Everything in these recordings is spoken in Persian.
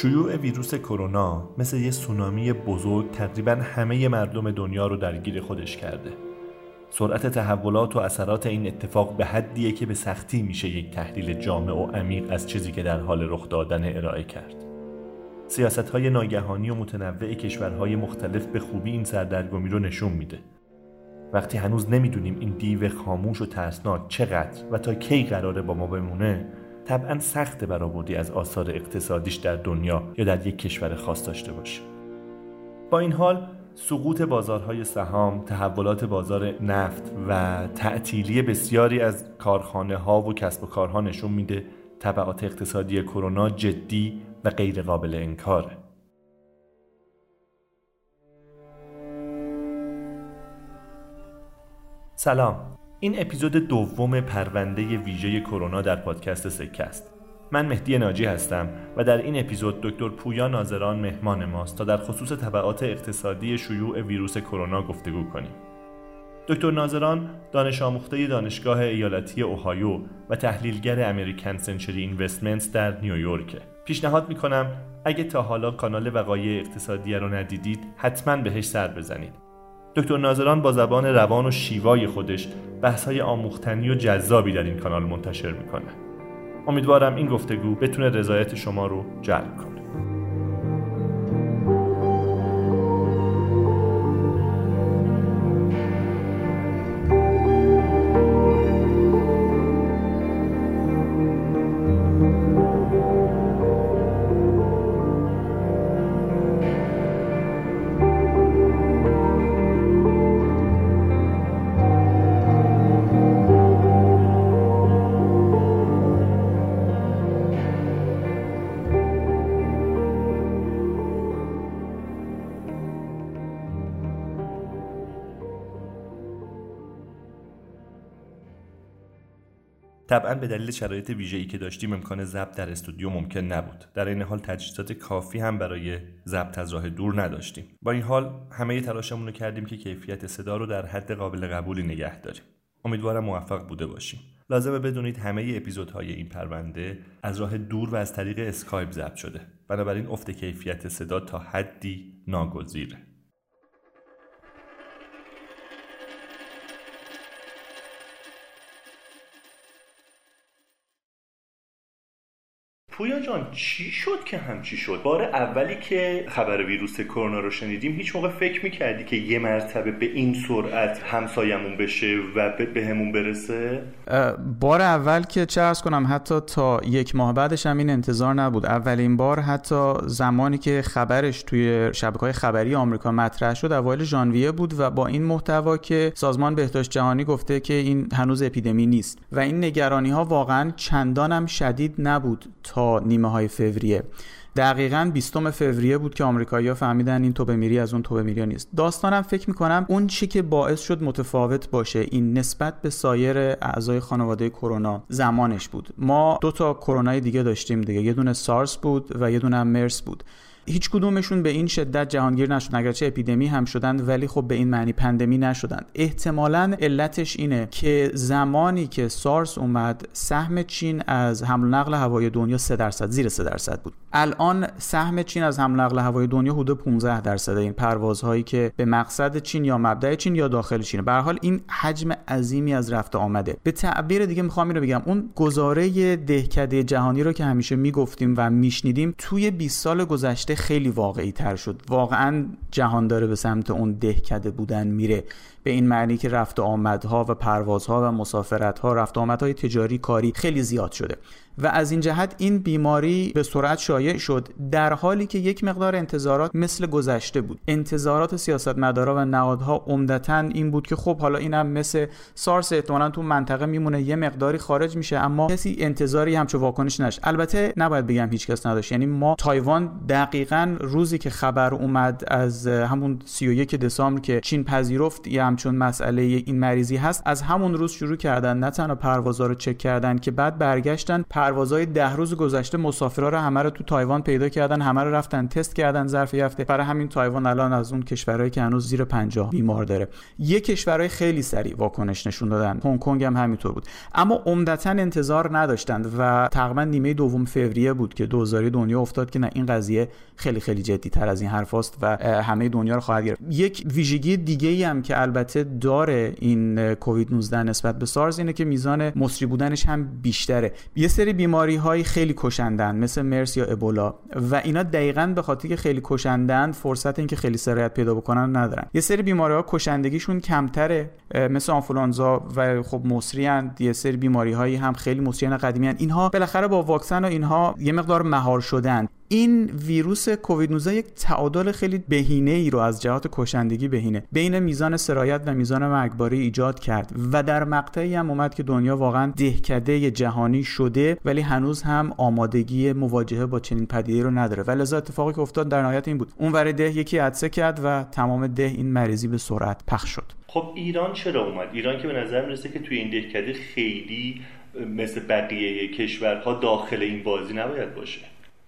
شیوع ویروس کرونا مثل یه سونامی بزرگ تقریبا همه مردم دنیا رو درگیر خودش کرده. سرعت تحولات و اثرات این اتفاق به حدیه که به سختی میشه یک تحلیل جامع و عمیق از چیزی که در حال رخ دادن ارائه کرد. سیاست های ناگهانی و متنوع کشورهای مختلف به خوبی این سردرگمی رو نشون میده. وقتی هنوز نمی‌دونیم این دیو خاموش و ترسناک چقدر و تا کی قراره با ما بمونه طبعا سخت برآوردی از آثار اقتصادیش در دنیا یا در یک کشور خاص داشته باشه با این حال سقوط بازارهای سهام، تحولات بازار نفت و تعطیلی بسیاری از کارخانه ها و کسب و کارها نشون میده تبعات اقتصادی کرونا جدی و غیر قابل انکاره. سلام این اپیزود دوم پرونده ویژه کرونا در پادکست سکه است. من مهدی ناجی هستم و در این اپیزود دکتر پویا ناظران مهمان ماست تا در خصوص طبعات اقتصادی شیوع ویروس کرونا گفتگو کنیم. دکتر ناظران دانش آموخته دانشگاه ایالتی اوهایو و تحلیلگر امریکن سنچری اینوستمنتس در نیویورک پیشنهاد می‌کنم اگه تا حالا کانال وقایع اقتصادی رو ندیدید حتما بهش سر بزنید. دکتر ناظران با زبان روان و شیوای خودش بحث‌های آموختنی و جذابی در این کانال منتشر می‌کنه. امیدوارم این گفتگو بتونه رضایت شما رو جلب کنه. طبعا به دلیل شرایط ویژه‌ای که داشتیم امکان ضبط در استودیو ممکن نبود. در این حال تجهیزات کافی هم برای ضبط از راه دور نداشتیم. با این حال همه تلاشمون رو کردیم که کیفیت صدا رو در حد قابل قبولی نگه داریم. امیدوارم موفق بوده باشیم. لازمه بدونید همه اپیزودهای این پرونده از راه دور و از طریق اسکایپ ضبط شده. بنابراین افت کیفیت صدا تا حدی ناگزیره. پویا جان چی شد که همچی شد؟ بار اولی که خبر ویروس کرونا رو شنیدیم هیچ موقع فکر می‌کردی که یه مرتبه به این سرعت همسایمون بشه و به همون برسه؟ بار اول که چه ارز کنم حتی تا یک ماه بعدش هم این انتظار نبود. اولین بار حتی زمانی که خبرش توی شبکه های خبری آمریکا مطرح شد اوایل ژانویه بود و با این محتوا که سازمان بهداشت جهانی گفته که این هنوز اپیدمی نیست. و این نگرانی ها واقعا چندان شدید نبود تا نیمه های فوریه. دقیقا 20 فوریه بود که آمریکایی‌ها فهمیدن این توبه میری از اون توبه میری نیست. داستانم فکر می‌کنم اون چی که باعث شد متفاوت باشه این نسبت به سایر اعضای خانواده کرونا زمانش بود. ما دو تا کرونای دیگه داشتیم دیگه. یه دونه سارس بود و یه دونه مرس بود. هیچ کدومشون به این شدت جهانگیر نشدن. اگرچه اپیدمی هم شدند ولی خب به این معنی پندمی نشدند احتمالا علتش اینه که زمانی که سارس اومد سهم چین از حمل نقل هوای دنیا 3 درصد زیر 3 درصد بود. الان سهم چین از حمل نقل هوای دنیا حدود 15 درصد. این پروازهایی که به مقصد چین یا مبدأ چین یا داخل چین. به حال این حجم عظیمی از رفت آمده. به تعبیر دیگه می‌خوام اینو بگم. اون گزاره دهکده جهانی رو که همیشه می‌گفتیم و میشنیدیم توی 20 سال گذشته خیلی واقعی تر شد. واقعا جهان داره به سمت اون دهکده بودن میره. به این معنی که رفت و آمدها و پروازها و مسافرتها رفت و آمدهای تجاری کاری خیلی زیاد شده. و از این جهت این بیماری به سرعت شایع شد در حالی که یک مقدار انتظارات مثل گذشته بود. انتظارات سیاستمدارا و نهادها عمدتا این بود که خب حالا اینم مثل سارس احتمالا تو منطقه میمونه یه مقداری خارج میشه اما کسی انتظاری همچو واکنش نش. البته نباید بگم هیچ کس نداشت. یعنی ما تایوان دقیقا روزی که خبر اومد از همون 31 دسامبر که چین پذیرفت یه همچون مسئله این مریضی هست از همون روز شروع کردن نه تنها پروازها رو چک کردن که بعد برگشتن پروازهای ده روز گذشته مسافرها رو همه رو تو تایوان پیدا کردن همه رو رفتن تست کردن ظرف هفته برای همین تایوان الان از اون کشورهایی که هنوز زیر 50 بیمار داره. یه کشورهای خیلی سریع واکنش نشون دادن. هنگ کنگ هم همینطور بود. اما عمدتا انتظار نداشتند و تقریبا نیمه دوم فوریه بود که دوزاری دنیا افتاد که نه این قضیه خیلی خیلی جدی تر از این حرفاست و همه دنیا رو خواهد گرفت. یک ویژگی دیگه ای هم که داره این کووید 19 نسبت به سارز اینه که میزان مصری بودنش هم بیشتره. یه سری بیماری های خیلی کشندن مثل مرس یا ابولا و اینا دقیقا به خاطر که خیلی کشندن فرصت اینکه خیلی سرایت پیدا بکنن ندارن. یه سری بیماری ها کشندگیشون کمتره مثل آنفولانزا و خب مصری یه سری بیماری هایی هم خیلی مصری قدیمی. اینها بالاخره با واکسن و اینها یه مقدار مهار شدن. این ویروس کووید 19 یک تعادل خیلی بهینه ای رو از جهات کشندگی بهینه. بین میزان سرایت و میزان مرگباری ایجاد کرد و در مقطعی هم اومد که دنیا واقعا دهکده جهانی شده ولی هنوز هم آمادگی مواجهه با چنین پدیده رو نداره. و لذا اتفاقی که افتاد در نهایت این بود. اون ور ده یکی عدسه کرد و تمام ده این مریضی به سرعت پخش شد. خب ایران چرا اومد؟ ایران که به نظر می‌رسه که توی این دهکده خیلی مثل بقیه کشورها داخل این بازی نباید باشه.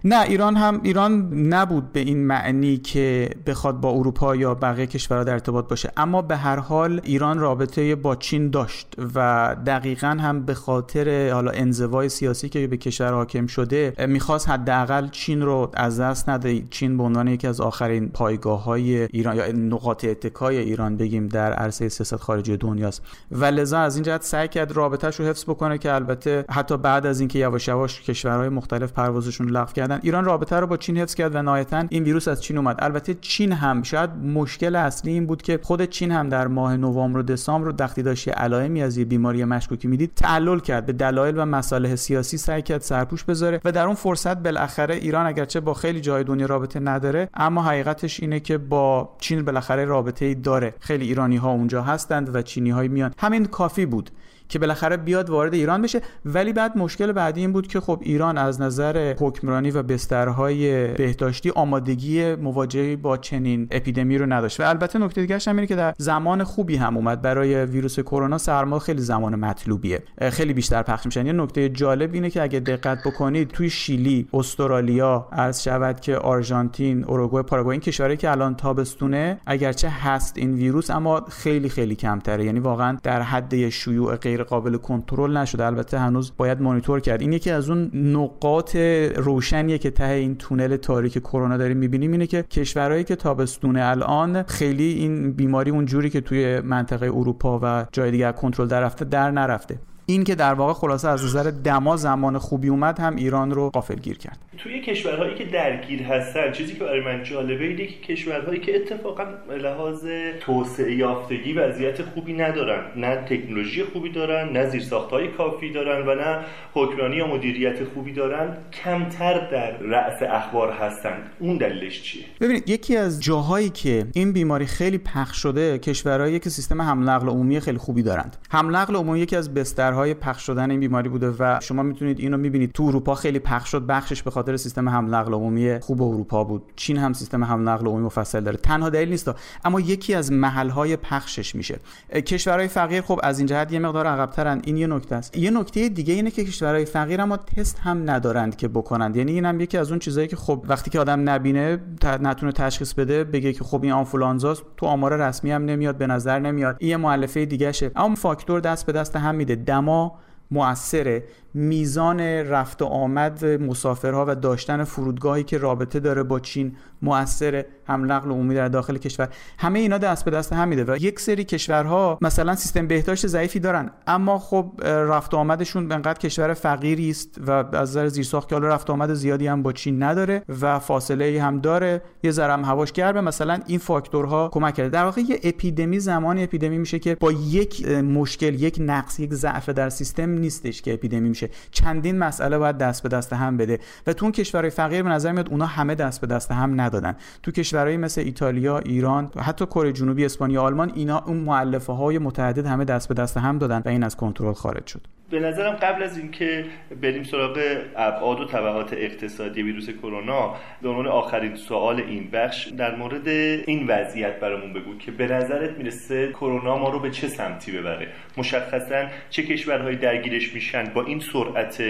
نه ایران هم ایران نبود به این معنی که بخواد با اروپا یا بقیه کشورها در ارتباط باشه. اما به هر حال ایران رابطه با چین داشت و دقیقا هم به خاطر حالا انزوای سیاسی که به کشور حاکم شده می‌خواست حداقل چین رو از دست نده. چین به عنوان یکی از آخرین پایگاه های ایران یا نقاط اتکای ایران بگیم در عرصه سیاست خارجی دنیاست. و لذا از این جهت سعی کرد رابطهش رو حفظ بکنه که البته حتی بعد از اینکه یواش یواش کشورهای مختلف پروازشون لغو کردن ایران رابطه رو با چین حفظ کرد و نهایتا این ویروس از چین اومد. البته چین هم شاید مشکل اصلی این بود که خود چین هم در ماه نوامبر و دسامبر وقتی داشت علائمی از یه بیماری مشکوکی می‌دید تعلل کرد به دلایل و مصالح سیاسی سعی کرد سرپوش بذاره و در اون فرصت بالاخره ایران اگرچه با خیلی جای دنیا رابطه نداره اما حقیقتش اینه که با چین بالاخره رابطه ای داره. خیلی ایرانی ها اونجا هستند و چینی های میان. همین کافی بود. که بالاخره بیاد وارد ایران بشه. ولی بعد مشکل بعدی این بود که خب ایران از نظر حکمرانی و بسترهای بهداشتی آمادگی مواجهه با چنین اپیدمی رو نداشت. و البته نکته دیگه هم اینه که در زمان خوبی هم اومد. برای ویروس کرونا سرما خیلی زمان مطلوبیه. خیلی بیشتر پخش میشن یه نکته جالب اینه که اگه دقت بکنید توی شیلی استرالیا عرض شود که آرژانتین اوروگوئه پاراگوئه این کشورهایی که الان تابستونه اگرچه هست این ویروس اما خیلی خیلی کمتره. یعنی واقعا در حد شیوع غیر قابل کنترل نشده. البته هنوز باید مانیتور کرد. این یکی از اون نقاط روشنیه که ته این تونل تاریک کرونا داریم می‌بینیم اینه که کشورهایی که تابستونه الان خیلی این بیماری اون جوری که توی منطقه اروپا و جای دیگر کنترل در رفته در نرفته. این که در واقع خلاصه از نظر دما زمان خوبی اومد هم ایران رو گیر کرد. توی کشورهایی که درگیر هستن چیزی که برای من جالبه اینه که کشورهایی که اتفاقا لحاظ توسعه یافتگی وضعیت خوبی ندارن. نه تکنولوژی خوبی دارن نه زیرساختهای کافی دارن و نه حکمرانی یا مدیریت خوبی دارن. کمتر در رأس اخبار هستند اون دلیلش چیه؟ ببینید یکی از جاهایی که این بیماری خیلی پخش شده کشورهایی که سیستم حمل نقل عمومی خیلی خوبی دارند. حمل نقل عمومی یکی از بسترهای های پخش شدن این بیماری بوده و شما می‌تونید اینو می‌بینید. تو اروپا خیلی پخش شد. بخشش به خاطر سیستم حمل نقل عمومی خوب اروپا بود. چین هم سیستم حمل نقل عمومی مفصل داره. تنها دلیل نیست. اما یکی از محل های پخشش میشه. کشورهای فقیر خب از این جهت یه مقدار عقبترن. این یه نکته است. یه نکته دیگه اینه که کشورهای فقیر اما تست هم ندارند که بکنند. یعنی اینم یکی از اون چیزایی که خب وقتی که آدم نبینه نتونه تشخیص بده بگه که خب این آنفولانزاست تو آمار رسمی هم نمیاد به نظر نمیاد. این مؤلفه دیگه شه اما فاکتور دست به دست هم میده. دما مؤثره. میزان رفت و آمد مسافرها و داشتن فرودگاهی که رابطه داره با چین مؤثر هم نقل عمومی در داخل کشور همه اینا دست به دست هم میده و یک سری کشورها مثلا سیستم بهداشت ضعیفی دارن اما خب رفت آمدشون انقدر کشور فقیری است و از نظر زیرساخت که حالا رفت آمد زیادی هم با چین نداره و فاصله ای هم داره یه ذره هم هواش گرمه مثلا این فاکتورها کمک کرده. در واقع یه اپیدمی زمانی اپیدمی میشه که با یک مشکل یک نقص یک ضعف در سیستم نیستش که اپیدمی میشه. چندین مسئله باید دست به دست هم بده و تو اون کشورهای فقیر به نظر میاد اونا همه دست به دست هم ندادن. تو کشورهایی مثل ایتالیا ایران حتی کره جنوبی اسپانیا آلمان اینا اون مؤلفه های متعدد همه دست به دست هم دادن و این از کنترل خارج شد. به نظرم قبل از اینکه بریم سراغ ابعاد و طبعات اقتصادی ویروس کرونا به عنوان آخرین سوال این بخش در مورد این وضعیت برامون بگو که به نظرت می‌رسه کرونا ما رو به چه سمتی ببره؟ مشخصا چه کشورهایی درگیرش میشن؟ با این سرعت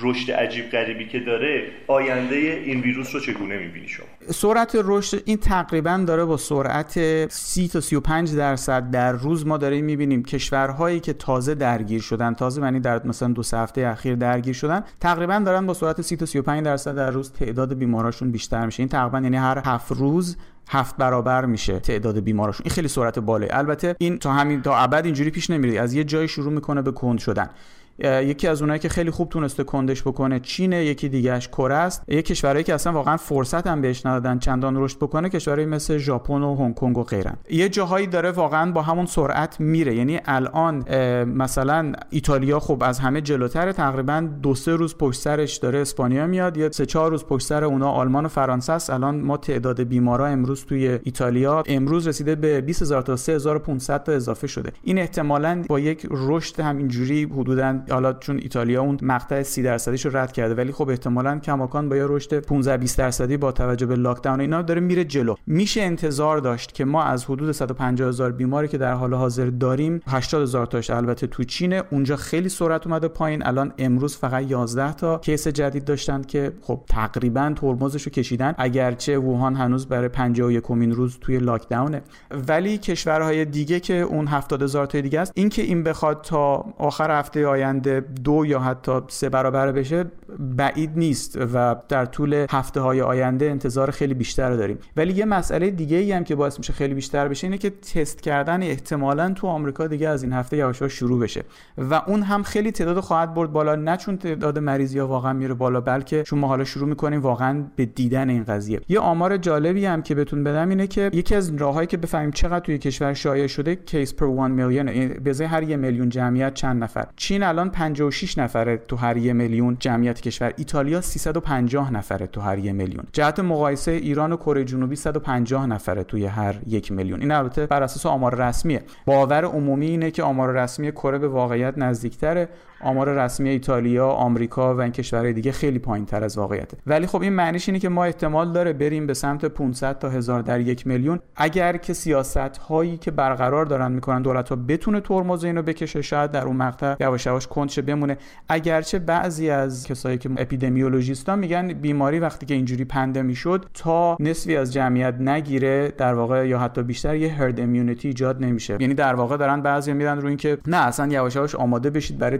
رشد عجیب غریبی که داره آینده این ویروس رو چگونه می‌بینی شما؟ سرعت رشد این تقریبا داره با سرعت 30 تا 35 درصد در روز ما داریم می‌بینیم. کشورهایی که تازه درگیر شدن تازه معنی در مثلا دو هفته اخیر درگیر شدن تقریبا دارن با سرعت 30 تا 35 درصد در روز تعداد بیماراشون بیشتر میشه. این تقریبا یعنی هر هفت روز هفت برابر میشه تعداد بیماراشون. این خیلی سرعت بالایی. البته این تا همین تا ابد اینجوری پیش نمیره. از یه جای شروع می‌کنه به کند شدن. یکی از اونایی که خیلی خوب تونسته کندش بکنه چینه یکی دیگهش کره است. یک کشورهایی که اصلا واقعا فرصت هم بهش ندادن چندان رشد بکنه کشورهایی مثل ژاپن و هنگ کنگ و غیرن یه جاهایی داره واقعا با همون سرعت میره. یعنی الان مثلا ایتالیا خب از همه جلوتر تقریبا دو سه روز پشت سرش داره اسپانیا میاد یا سه چهار روز پشت سر اونا آلمان و فرانسه است. الان ما تعداد بیمارا امروز توی ایتالیا امروز رسیده به 20000 تا 3500 تا اضافه شده. این احتمالاً با یک رشد همینجوری حدوداً حالا چون ایتالیا اون مقطع 30 درصدیش رو رد کرده ولی خب احتمالاً کماکان با یه رشد 15 20 درصدی با توجه به لاک داون اینا داره میره جلو. میشه انتظار داشت که ما از حدود 150 هزار بیماری که در حال حاضر داریم 80 هزار تاش البته تو چین اونجا خیلی سرعت اومده پایین. الان امروز فقط 11 تا کیس جدید داشتن که خب تقریبا ترمزش رو کشیدن اگرچه ووهان هنوز برای 51 کمین روز توی لاک داونه ولی کشورهای دیگه که اون 70 هزار تا دیگه است اینکه این بخواد تا آخر هفته آینده دو یا حتی سه برابر بشه بعید نیست و در طول هفته های آینده انتظار خیلی بیشتر داریم. ولی یه مسئله دیگه ای هم که باعث میشه خیلی بیشتر بشه اینه که تست کردن احتمالا تو آمریکا دیگه از این هفته یواش شروع بشه. و اون هم خیلی تعداد خواهد برد بالا نه چون تعداد مریضی ها واقعا میره بالا بلکه چون ما حالا شروع می‌کنیم واقعا به دیدن این قضیه. یه آمار جالبی هم که بهتون بدم اینه که یکی از راههایی که بفهمیم چقدر توی کشور شایع شده کیس پر 1 میلیون به هر یه میلیون جمعیت چند نفر. چین الان 56 نفره تو هر یه میلیون. جمعیت کشور ایتالیا 350 نفره تو هر یه میلیون. جهت مقایسه ایران و کره جنوبی 150 نفره توی هر یک میلیون. این البته بر اساس آمار رسمیه. باور عمومی اینه که آمار رسمی کره به واقعیت نزدیکتره. آمار رسمی ایتالیا، آمریکا و این کشورهای دیگه خیلی پایینتر از واقعیته ولی خب این معنیش اینه که ما احتمال داره بریم به سمت 500 تا هزار در یک میلیون. اگر که سیاست هایی که برقرار دارن می‌کنن دولت ها بتونه ترمز اینو بکشه شاید در اون مقطع یواش یواش کنشه بمونه. اگرچه بعضی از کسایی که اپیدمیولوژیستا میگن بیماری وقتی که اینجوری پندمی شد تا نصفی از جمعیت نگیره در واقع یا حتی بیشتر یه هرد امیونیتی ایجاد نمیشه. یعنی در واقع دارن بعضی میرن رو اینکه نه اصلا یواش یواش آماده بشید برای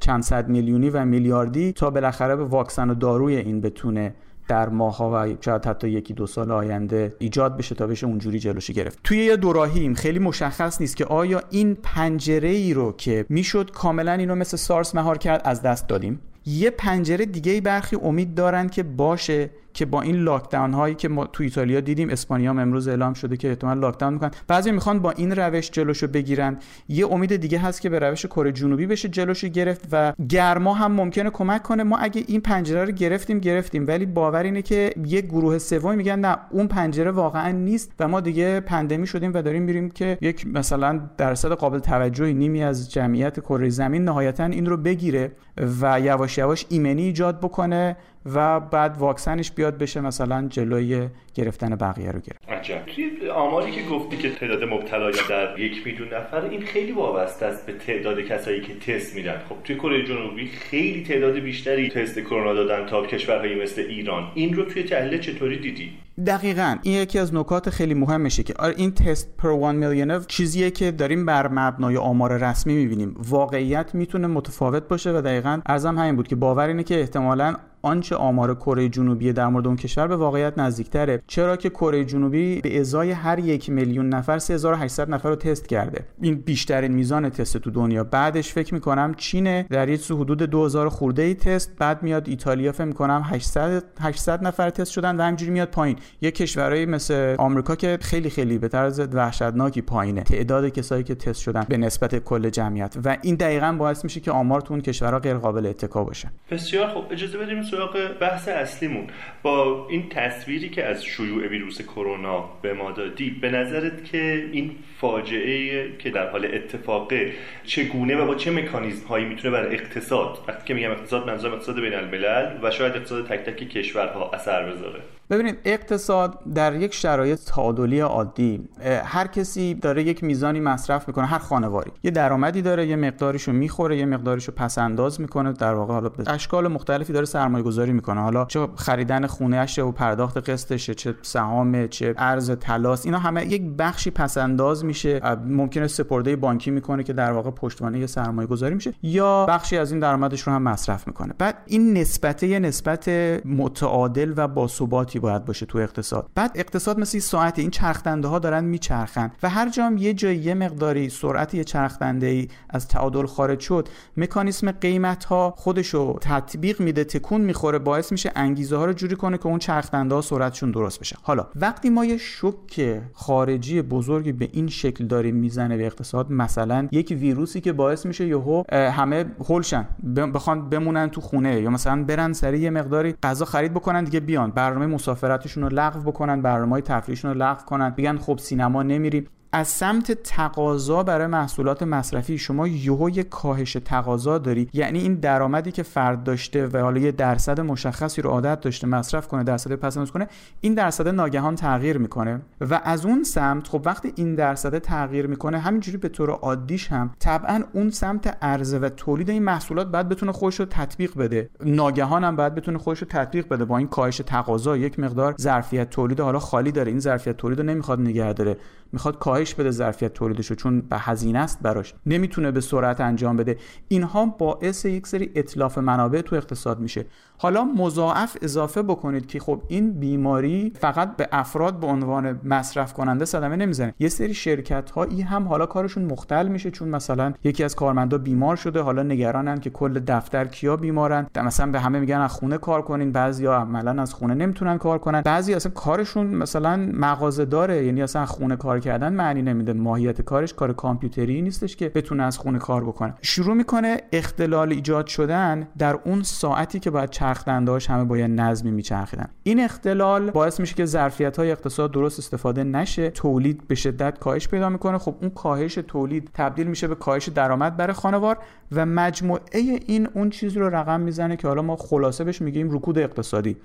چند صد میلیونی و میلیاردی تا بالاخره به واکسن و داروی این بتونه در ماها و شاید حتی یکی دو سال آینده ایجاد بشه تا بشه اونجوری جلوشی گرفت. توی یه دوراهیم خیلی مشخص نیست که آیا این پنجره ای رو که می‌شد کاملا اینو مثل سارس مهار کرد از دست دادیم؟ یه پنجره دیگه برخی امید دارند که باشه که با این لاکداون هایی که ما تو ایتالیا دیدیم اسپانیا هم امروز اعلام شده که احتمال لاکداون می‌کنن. بعضی می‌خوان با این روش جلوشو بگیرن. یه امید دیگه هست که به روش کره جنوبی بشه جلوشو گرفت و گرما هم ممکنه کمک کنه. ما اگه این پنجره رو گرفتیم گرفتیم. ولی باور اینه که یه گروه سوم میگن نه اون پنجره واقعا نیست و ما دیگه پندمی شدیم و داریم میریم که یک مثلا درصد قابل توجهی نیمی از جمعیت کره زمین نهایتا این رو بگیره و یواش یواش ایمنی ایجاد بکنه. و بعد واکسنش بیاد بشه مثلا جلوی گرفتن بقیه رو گرفت. عجب. توی آماری که گفتی که تعداد مبتلا در یک میلیون نفر این خیلی وابسته است به تعداد کسایی که تست میدن. خب توی کره جنوبی خیلی تعداد بیشتری تست کرونا دادن تا کشورهایی مثل ایران. این رو توی تحلیل چطوری دیدی؟ دقیقا این یکی از نکات خیلی مهمشه که آره این تست پر 1 میلیون چیزیه که داریم بر مبنای آمار رسمی می‌بینیم. واقعیت می‌تونه متفاوت باشه و دقیقا ارزم همین بود که باور اینه که احتمالا آنچه آمار کره جنوبی در مورد اون کشور به واقعیت نزدیکتره. چرا که کره جنوبی به ازای هر یک میلیون نفر 3800 نفر رو تست کرده. این بیشترین میزان تست تو دنیا. بعدش فکر می‌کنم چین در یه حدود 2000 خورده ای تست بعد میاد ایتالیا فکر می‌کنم 800 800 نفر تست شدن و همینجوری میاد پایین. یه کشورهایی مثل آمریکا که خیلی خیلی به طرز وحشتناکی پایینه. تعداد کسایی که تست شدن به نسبت کل جمعیت. و این دقیقا باعث میشه که آمار تو اون کشورها غیر قابل اتکا باشه. بسیار خوب. اجازه بدیم سراغ بحث اصلیمون. با این تصویری که از شیوع ویروس کرونا به ما دادی به نظرت که این فاجعه که در حال اتفاقه چگونه و با چه مکانیزم هایی می‌تونه بر اقتصاد وقتی که میگم اقتصاد منظورم اقتصاد بین الملل و شاید اقتصاد تک تک کشورها اثر بذاره؟ ببینید اقتصاد در یک شرایط تعادلی عادی هر کسی داره یک میزانی مصرف می‌کنه هر خانواری. یه درآمدی داره یه مقداریشو می‌خوره یه مقداریشو پس انداز می‌کنه در واقع حالا به اشکال مختلفی داره سرمایه گذاری می‌کنه. حالا چه خریدن خونه و پرداخت قسطشه چه سهام چه ارز تلاس اینا همه یک بخشی پس انداز میشه ممکنه سپرده بانکی می‌کنه که در واقع پشتوانه یه سرمایه گذاری میشه یا بخشی از این درآمدش رو هم مصرف می‌کنه. بعد این نسبت یه نسبت متعادل و باثباتی باید باشه تو اقتصاد. بعد اقتصاد مثل ساعت این چرخدنده ها دارن میچرخن و هر جام یه جای یه مقداری سرعت یه چرخدنده ای از تعادل خارج شد مکانیسم قیمت ها خودشو تطبیق میده تکون می‌خوره باعث میشه انگیزه ها رو جوری کنه که اون چرخدنده ها سرعتشون درست بشه. حالا وقتی ما یه شوک خارجی بزرگی به این شکل داریم می‌زنه به اقتصاد مثلا یک ویروسی که باعث میشه یهو همه هولشن بخوان بمونن تو خونه یا مثلا برن سری یه مقداری غذا خرید بکنن دیگه بیان برنامه مسافرتشون رو لغو بکنن برنامه تفریحشون رو لغو کنن. بگن خب سینما نمیریم. از سمت تقاضا برای محصولات مصرفی. شما یهو یک کاهش تقاضا داری. یعنی این درآمدی که فرد داشته و حالا یه درصد مشخصی رو عادت داشته مصرف کنه درصد پس کنه این درصد ناگهان تغییر می‌کنه. و از اون سمت خب وقتی این درصد تغییر می‌کنه همینجوری به طور عادیش هم طبعا اون سمت عرضه و تولید این محصولات بعد بتونه خودش رو تطبیق بده. ناگهان هم بعد بتونه خودش رو تطبیق بده. با این کاهش تقاضا یک مقدار ظرفیت تولید حالا خالی داره. این ظرفیت تولید رو نمی‌خواد نگه داره. می‌خواد کاهش بده ظرفیت تولیدش رو چون به هزینه است براش. نمی‌تونه به سرعت انجام بده. اینها باعث یک سری اطلاف منابع تو اقتصاد میشه. حالا مضاعف اضافه بکنید که خب این بیماری فقط به افراد به عنوان مصرف کننده صدمه نمی‌زنه. یه سری شرکت هایی هم حالا کارشون مختل میشه چون مثلا یکی از کارمندا بیمار شده حالا نگرانن که کل دفتر کیا بیمارن. مثلا به همه میگن از خونه کار کنین بعضیا عملا از خونه نمی‌تونن کار کنن. بعضی اصلا کارشون مثلا مغازه داره یعنی اصلا خونه کار کردن معنی نمیده. ماهیت کارش کار کامپیوتری نیستش که بتونه از خونه کار بکنه. شروع می‌کنه اختلال ایجاد شدن در اون ساعتی که باید چرخدندهاش همه باید نظمی میچرخیدن. این اختلال باعث میشه که ظرفیت های اقتصاد درست استفاده نشه تولید به شدت کاهش پیدا می‌کنه. خب اون کاهش تولید تبدیل میشه به کاهش درآمد برای خانوار و مجموعه این اون چیزی رو رقم می‌زنه که حالا ما خلاصه بهش میگیم رکود اقتصادی.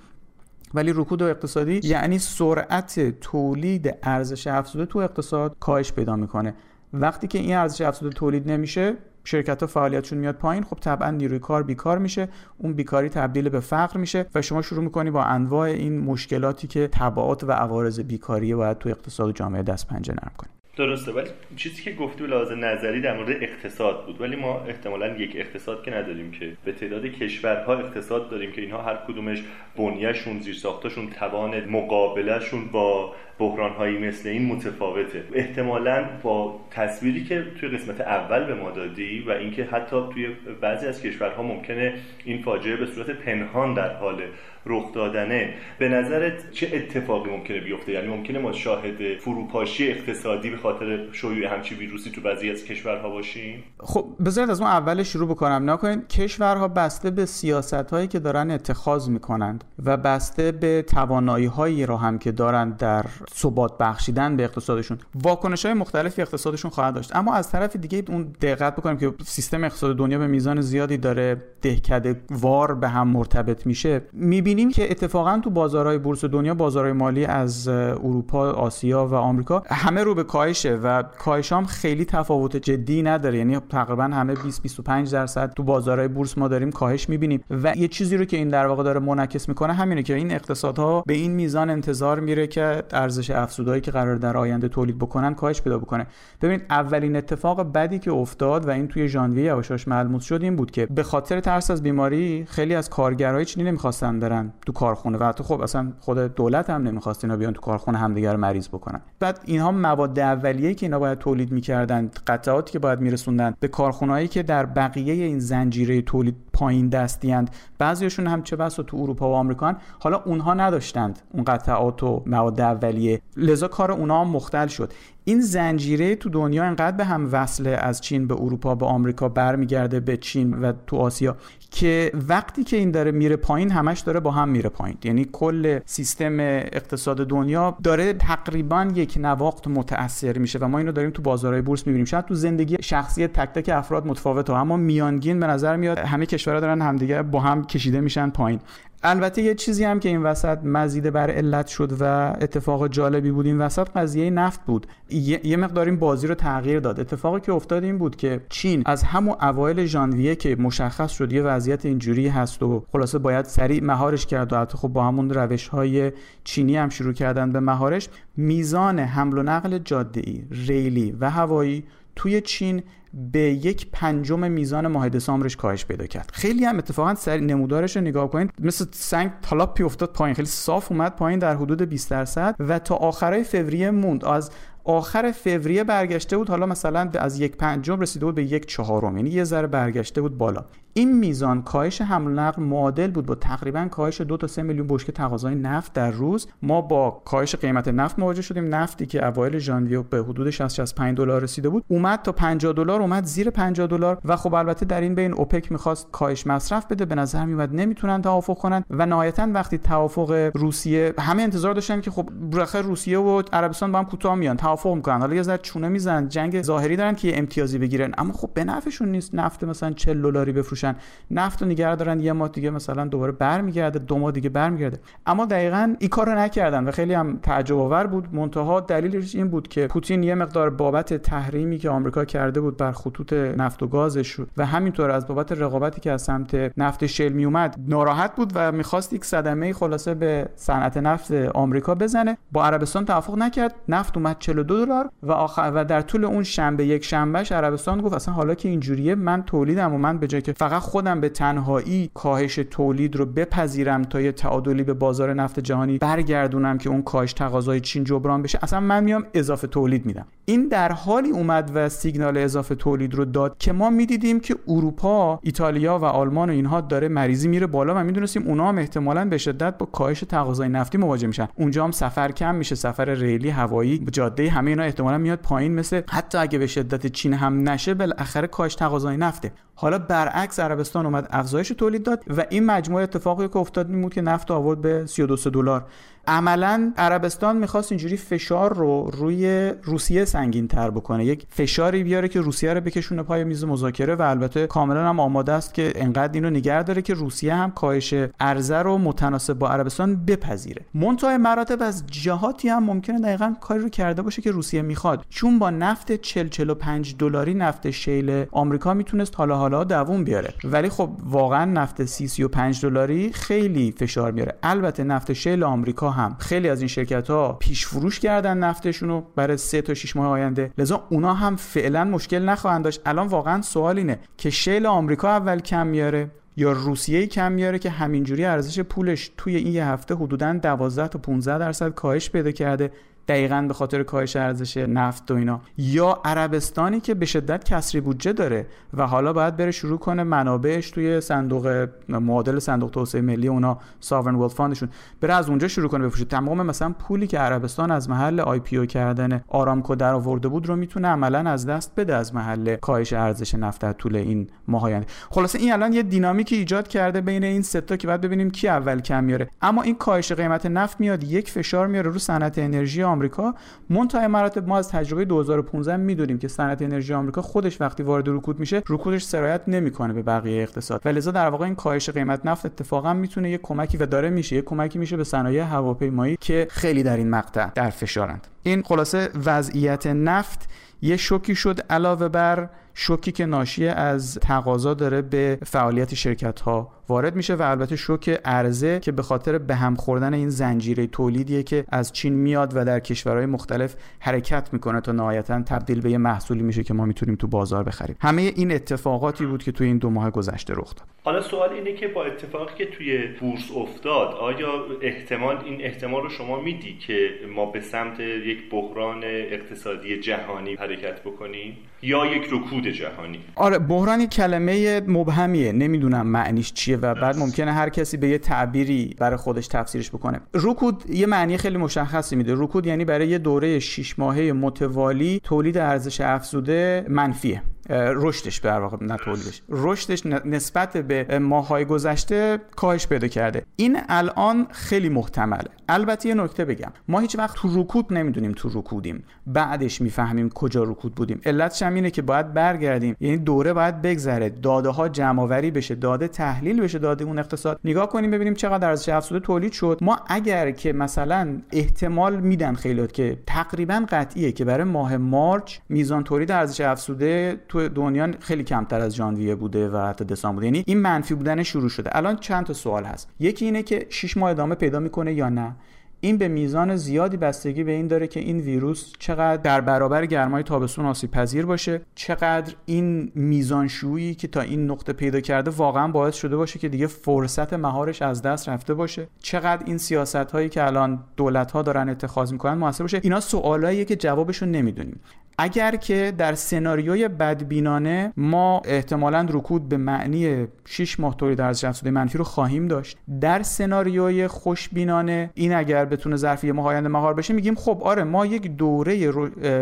ولی رکود اقتصادی یعنی سرعت تولید ارزش افزوده تو اقتصاد کاهش پیدا می‌کنه. وقتی که این ارزش افزوده تولید نمیشه شرکت ها فعالیتشون میاد پایین خب طبعا نیروی کار بیکار میشه اون بیکاری تبدیل به فقر میشه و شما شروع می‌کنی با انواع این مشکلاتی که تبعات و عوارض بیکاری باید تو اقتصاد جامعه دست پنجه نرم کنیم درسته ولی چیزی که گفتی لحاظ نظری در مورد اقتصاد بود. ولی ما احتمالا یک اقتصاد که نداریم که به تعداد کشورها اقتصاد داریم که اینها هر کدومش بنیهشون زیرساختشون توان مقابلهشون با بحران هایی مثل این متفاوته. احتمالا با تصویری که توی قسمت اول به ما دادی و اینکه حتی توی بعضی از کشورها ممکنه این فاجعه به صورت پنهان در حال رخ دادنه به نظرت چه اتفاقی ممکنه بیفته؟ یعنی ممکنه ما شاهد فروپاشی اقتصادی به خاطر شیوع همچی ویروسی تو بعضی از کشورها باشیم؟ خب بذارید از اون اول شروع بکنم. نکنید کشورها بسته به سیاست هایی که دارن اتخاذ می‌کنند و بسته به توانایی هایی را هم که دارند در ثبات بخشیدن به اقتصادشون. واکنش های مختلفی اقتصادشون خواهد داشت. اما از طرف دیگه اون دقت بکنیم که سیستم اقتصاد دنیا به میزان زیادی داره دهکده وار به هم مرتبط میشه. می‌بینیم که اتفاقا تو بازارهای بورس دنیا بازارهای مالی از اروپا آسیا و آمریکا همه رو به کاهشه و کاهش هم خیلی تفاوت جدی نداره. یعنی تقریبا همه 20 25 درصد تو بازارهای بورس ما داریم کاهش می‌بینیم. و یه چیزی رو که این در واقع داره منعکس می‌کنه همینه که این اقتصادها به این میزان انتظار میره که ارزش افزودهایی که قرار در آینده تولید بکنن کاهش پیدا بکنه. ببینید اولین اتفاق بدی که افتاد و این توی ژانویه یواشاش ملموس شد این بود که به خاطر ترس از بیماری خیلی از کارگرای چینی نمی‌خواستن برن تو کارخونه و حتی خب اصلا خود دولت هم نمی‌خواست اینا بیان تو کارخونه همدیگر مریض بکنن. بعد اینها مواد اولیه‌ای که اینا باید تولید می‌کردن قطعاتی که باید میرسوندن به کارخونهایی که در بقیه این زنجیره تولید پایین دستیند بعضیشون هم چه بسا تو اروپا و آمریکا حالا اونها نداشتند اون قطعات و مواد اولیه لذا کار اونها هم مختل شد. این زنجیره تو دنیا انقدر به هم وصله از چین به اروپا به آمریکا برمیگرده به چین و تو آسیا که وقتی که این داره میره پایین همش داره با هم میره پایین. یعنی کل سیستم اقتصاد دنیا داره تقریبا یک نواقت متاثر میشه و ما اینو داریم تو بازارهای بورس می‌بینیم. شاید تو زندگی شخصی تک تک افراد متفاوته اما میانگین به نظر میاد همه کشورها دارن همدیگه با هم کشیده میشن پایین. البته یه چیزی هم که این وسط مزید بر علت شد و اتفاق جالبی بود این وسط قضیه نفت بود. یه, مقدار این بازی رو تغییر داد. اتفاقی که افتاد این بود که چین از همون اوایل ژانویه که مشخص شد یه وضعیت اینجوری هست و خلاصه باید سریع مهارش کرد و حتی خب با همون روش های چینی هم شروع کردن به مهارش میزان حمل و نقل جاده ریلی و هوایی توی چین به یک پنجم میزان ماه دسامبرش کاهش پیدا کرد. خیلی هم اتفاقا سری نمودارش رو نگاه کنید. مثل سنگ تالاپی افتاد پایین. خیلی صاف اومد پایین در حدود 20 درصد و تا آخرای فوریه موند. از آخر فوریه برگشته بود. حالا مثلا از یک پنجم رسیده بود به یک چهارم. یعنی یه ذره برگشته بود بالا. این میزان کاهش حمل نقل معادل بود با تقریبا کاهش دو تا سه میلیون بشکه تقاضای نفت در روز. ما با کاهش قیمت نفت مواجه شدیم. نفتی که اوایل ژانویه به حدود 60 65 دلار رسیده بود. اومد تا 50 دلار اومد زیر 50 دلار و خب البته در این بین اوپک می‌خواست کاهش مصرف بده. به نظر میومد نمی‌تونن توافق کنن و نهایتا وقتی توافق روسیه همه انتظار داشتن که خب رخه روسیه و عربستان با هم کوتاه میان توافق می‌کنن. حالا یه ذره چونه می‌زنن جنگ ظاهری دارن که امتیازی بگیرن. اما خب به نفعشون نیست نفت مثلا 40 دلاری بفروشن. نفت رو نگه دارن یه ماه دیگه مثلا دوباره برمیگرده دو ماه دیگه برمیگرده. اما دقیقا این کار رو نکردن و خیلی هم تعجب آور بود. منتها دلیلش این بود که پوتین یه مقدار بابت تحریمی که آمریکا کرده بود بر خطوط نفت و گازش و همینطور از بابت رقابتی که از سمت نفت شل می اومد ناراحت بود و می‌خواست یک صدمه خلاصه به صنعت نفت آمریکا بزنه. با عربستان توافق نکرد. نفت اومد 42 دلار و آخر و در طول اون شنبه یک شنبهش عربستان گفت اصلا حالا که اینجوریه من تولیدم و من به جای که فقط خودم به تنهایی کاهش تولید رو بپذیرم تا یه تعادلی به بازار نفت جهانی برگردونم که اون کاهش تقاضای چین جبران بشه. اصلا من میام اضافه تولید میدم. این در حالی اومد و سیگنال اضافه تولید رو داد که ما می‌دیدیم که اروپا ایتالیا و آلمان و اینها داره مریضی میره بالا و می‌دونستیم اونا هم احتمالا به شدت با کاهش تقاضای نفتی مواجه میشن. اونجا هم سفر کم میشه سفر ریلی هوایی جاده همه اینا احتمالا میاد پایین مثل حتی اگه به شدت چین هم نشه بالاخره کاهش تقاضای نفته. حالا برعکس عربستان اومد افزایش تولید داد و این مجموعه اتفاقی که افتاد این بود که نفت آورد به 32 دلار. عملا عربستان می‌خواست اینجوری فشار رو روی روسیه سنگین تر بکنه. یک فشاری بیاره که روسیه رو بکشونه پای میز مذاکره و البته کاملا هم آماده است که انقدر اینو نگه داره که روسیه هم کاهش ارزه رو متناسب با عربستان بپذیره. منتهای مراتب از جهاتی هم ممکنه دقیقا کاری رو کرده باشه که روسیه می‌خواد. چون با نفت 40 45 دلاری نفت شیل آمریکا می‌تونست حالا حالا دووم بیاره. ولی خب واقعا نفت 30 35 دلاری خیلی فشار میاره. البته نفت شیل آمریکا هم خیلی از این شرکت ها پیش فروش کردن نفتشون رو برای 3 تا 6 ماه آینده. لذا اونا هم فعلا مشکل نخواهند داشت. الان واقعا سوال اینه که شیل آمریکا اول کم میاره یا روسیه کم میاره که همینجوری ارزش پولش توی این یه هفته حدودا 12 تا 15 درصد کاهش پیدا کرده دقیقا به خاطر کاهش ارزش نفت و اینا. یا عربستانی که به شدت کسری بودجه داره و حالا باید بره شروع کنه منابعش توی صندوق معادل صندوق توسعه ملی اونا sovereign wealth fund شون بره از اونجا شروع کنه بفروشه. تمام مثلا پولی که عربستان از محل IPO کردن آرامکو در آورده بود رو می‌تونه عملا از دست بده از محل کاهش ارزش نفت در طول این ماه خلاصه این الان یه دینامیکی ایجاد کرده بین این سه تا که بعد ببینیم کی اول کم میاره. اما این کاهش قیمت نفت میاد یک فشار میاره رو صنعت انرژی آمریکا. منتهای مراتب ما از تجربه 2015 می‌دونیم که صنعت انرژی آمریکا خودش وقتی وارد رکود میشه رکودش سرایت نمی‌کنه به بقیه اقتصاد. و لذا در واقع این کاهش قیمت نفت اتفاقا می‌تونه یه کمکی و داره میشه یه کمکی میشه به صنایع هواپیمایی که خیلی در این مقطع در فشارند. این خلاصه وضعیت نفت یه شوکی شد علاوه بر شوکی که ناشی از تقاضا داره به فعالیت شرکت ها وارد میشه و البته شوک عرضه که به خاطر به هم خوردن این زنجیره تولیدیه که از چین میاد و در کشورهای مختلف حرکت می‌کنه تا نهایتا تبدیل به یه محصولی میشه که ما می‌تونیم تو بازار بخریم. همه این اتفاقاتی بود که توی این دو ماه گذشته رخ داد. حالا سوال اینه که با اتفاقی که توی بورس افتاد آیا احتمال این احتمال رو شما میدی که ما به سمت یک بحران اقتصادی جهانی حرکت بکنیم؟ یا یک رکود جهانی. آره بحران کلمه مبهمیه. نمی‌دونم معنیش چیه و بعد ممکنه هر کسی به یه تعبیری برای خودش تفسیرش بکنه. رکود یه معنی خیلی مشخصی میده. رکود یعنی برای یه دوره 6 ماهه متوالی تولید ارزش افزوده منفیه. رشدش به واقع نه تولیدش رشدش نسبت به ماهای گذشته کاهش پیدا کرده. این الان خیلی محتمله. البته یه نکته بگم. ما هیچ وقت تو رکود نمی‌دونیم تو رکودیم. بعدش می‌فهمیم کجا رکود بودیم. علتش هم اینه که باید برگردیم. یعنی دوره باید بگذره. داده ها جمع آوری بشه داده تحلیل بشه داده اون اقتصاد. نگاه کنیم ببینیم چقدر ارزش افزوده تولید شد. ما اگر که مثلا احتمال میدن خیلی که تقریبا قطعیه که برای ماه مارچ میزان تولید ارزش افزوده تو دنیا خیلی کمتر از ژانویه بوده و حتی دسامبر بوده. یعنی این منفی بودن شروع شده. الان چند تا سوال هست. یکی اینه که 6 ماه ادامه پیدا می‌کنه یا نه؟ این به میزان زیادی بستگی به این داره که این ویروس چقدر در برابر گرمای تابستون آسیب پذیر باشه چقدر این میزان شویی که تا این نقطه پیدا کرده واقعا باعث شده باشه که دیگه فرصت مهارش از دست رفته باشه. چقدر این سیاست هایی که الان دولت ها دارن اتخاذ می‌کنن موثر باشه. اینا سوالاییه که جوابشو نمی‌دونیم. اگر که در سناریوی بدبینانه ما احتمالا رکود به معنی 6 ماه تولید ارزش افزوده منفی رو خواهیم داشت در سناریوی خوشبینانه این اگر بتونه ظرف یه ماه آینده مهار بشه میگیم خب آره ما یک دوره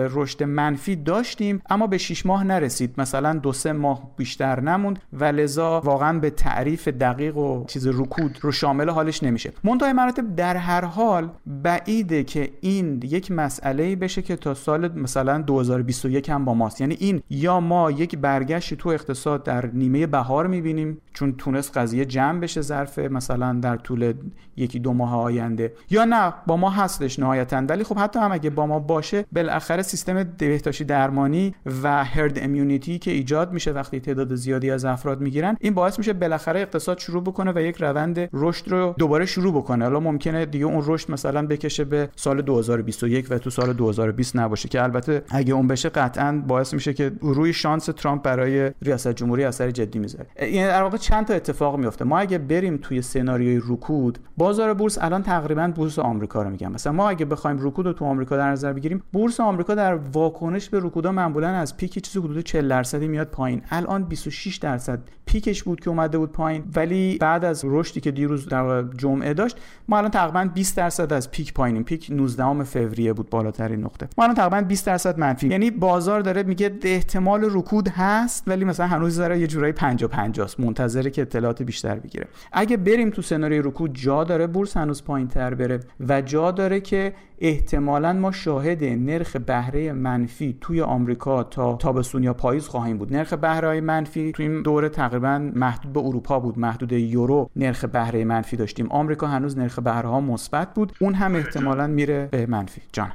رشد منفی داشتیم اما به 6 ماه نرسید. مثلا دو سه ماه بیشتر نموند و لذا واقعا به تعریف دقیق و چیز رکود رو شامل حالش نمیشه. منتهای مراتب در هر حال بعیده که این یک مسئله بشه که تا سال مثلا 2021 هم با ماست. یعنی این یا ما یک برگشتی تو اقتصاد در نیمه بهار می‌بینیم چون تونست قضیه جمع بشه ظرف مثلا در طول یکی دو ماه آینده یا نه با ما هستش نهایتا. ولی خب حتی هم اگه با ما باشه بالاخره سیستم بهداشتی درمانی و هرد امیونیتی که ایجاد میشه وقتی تعداد زیادی از افراد می‌گیرن این باعث میشه بالاخره اقتصاد شروع بکنه و یک روند رشد رو دوباره شروع بکنه. حالا ممکنه دیگه اون رشد مثلا بکشه به سال 2021 و تو سال 2020 نباشه که البته اگه اون بشه قطعا باعث میشه که روی شانس ترامپ برای ریاست جمهوری اثر جدی می‌ذاره. یعنی در واقع چند تا اتفاق میفته. ما اگه بریم توی سناریوی رکود بازار بورس الان تقریبا بورس آمریکا رو میگم. مثلا ما اگه بخوایم رکود رو تو آمریکا در نظر بگیریم بورس آمریکا در واکنش به رکودا معمولا از پیک چیزی حدود 40 درصدی میاد پایین. الان 26 درصد پیکش بود که اومده بود پایین. ولی بعد از رشدی که دیروز در جمعه داشت ما الان تقریبا 20 درصد از پیک پایینیم. پیک 19 فوریه بود بالاترین نقطه. ما الان تقریبا 20 درصد منفی یعنی بازار داره میگه احتمال رکود هست ولی مثلا هنوز داره یه جورایی 50 50 است منتظره که اطلاعات بیشتر بگیره. اگه بریم تو سناریوی رکود جا داره بورس هنوز پایین تر بره و جا داره که احتمالا ما شاهد نرخ بهره منفی توی آمریکا تا تابستون یا پاییز خواهیم بود. نرخ بهره منفی توی این دوره تقریبا محدود به اروپا بود. محدود یورو نرخ بهره منفی داشتیم. آمریکا هنوز نرخ بهره ها مثبت بود. اون هم احتمالا میره به منفی. جان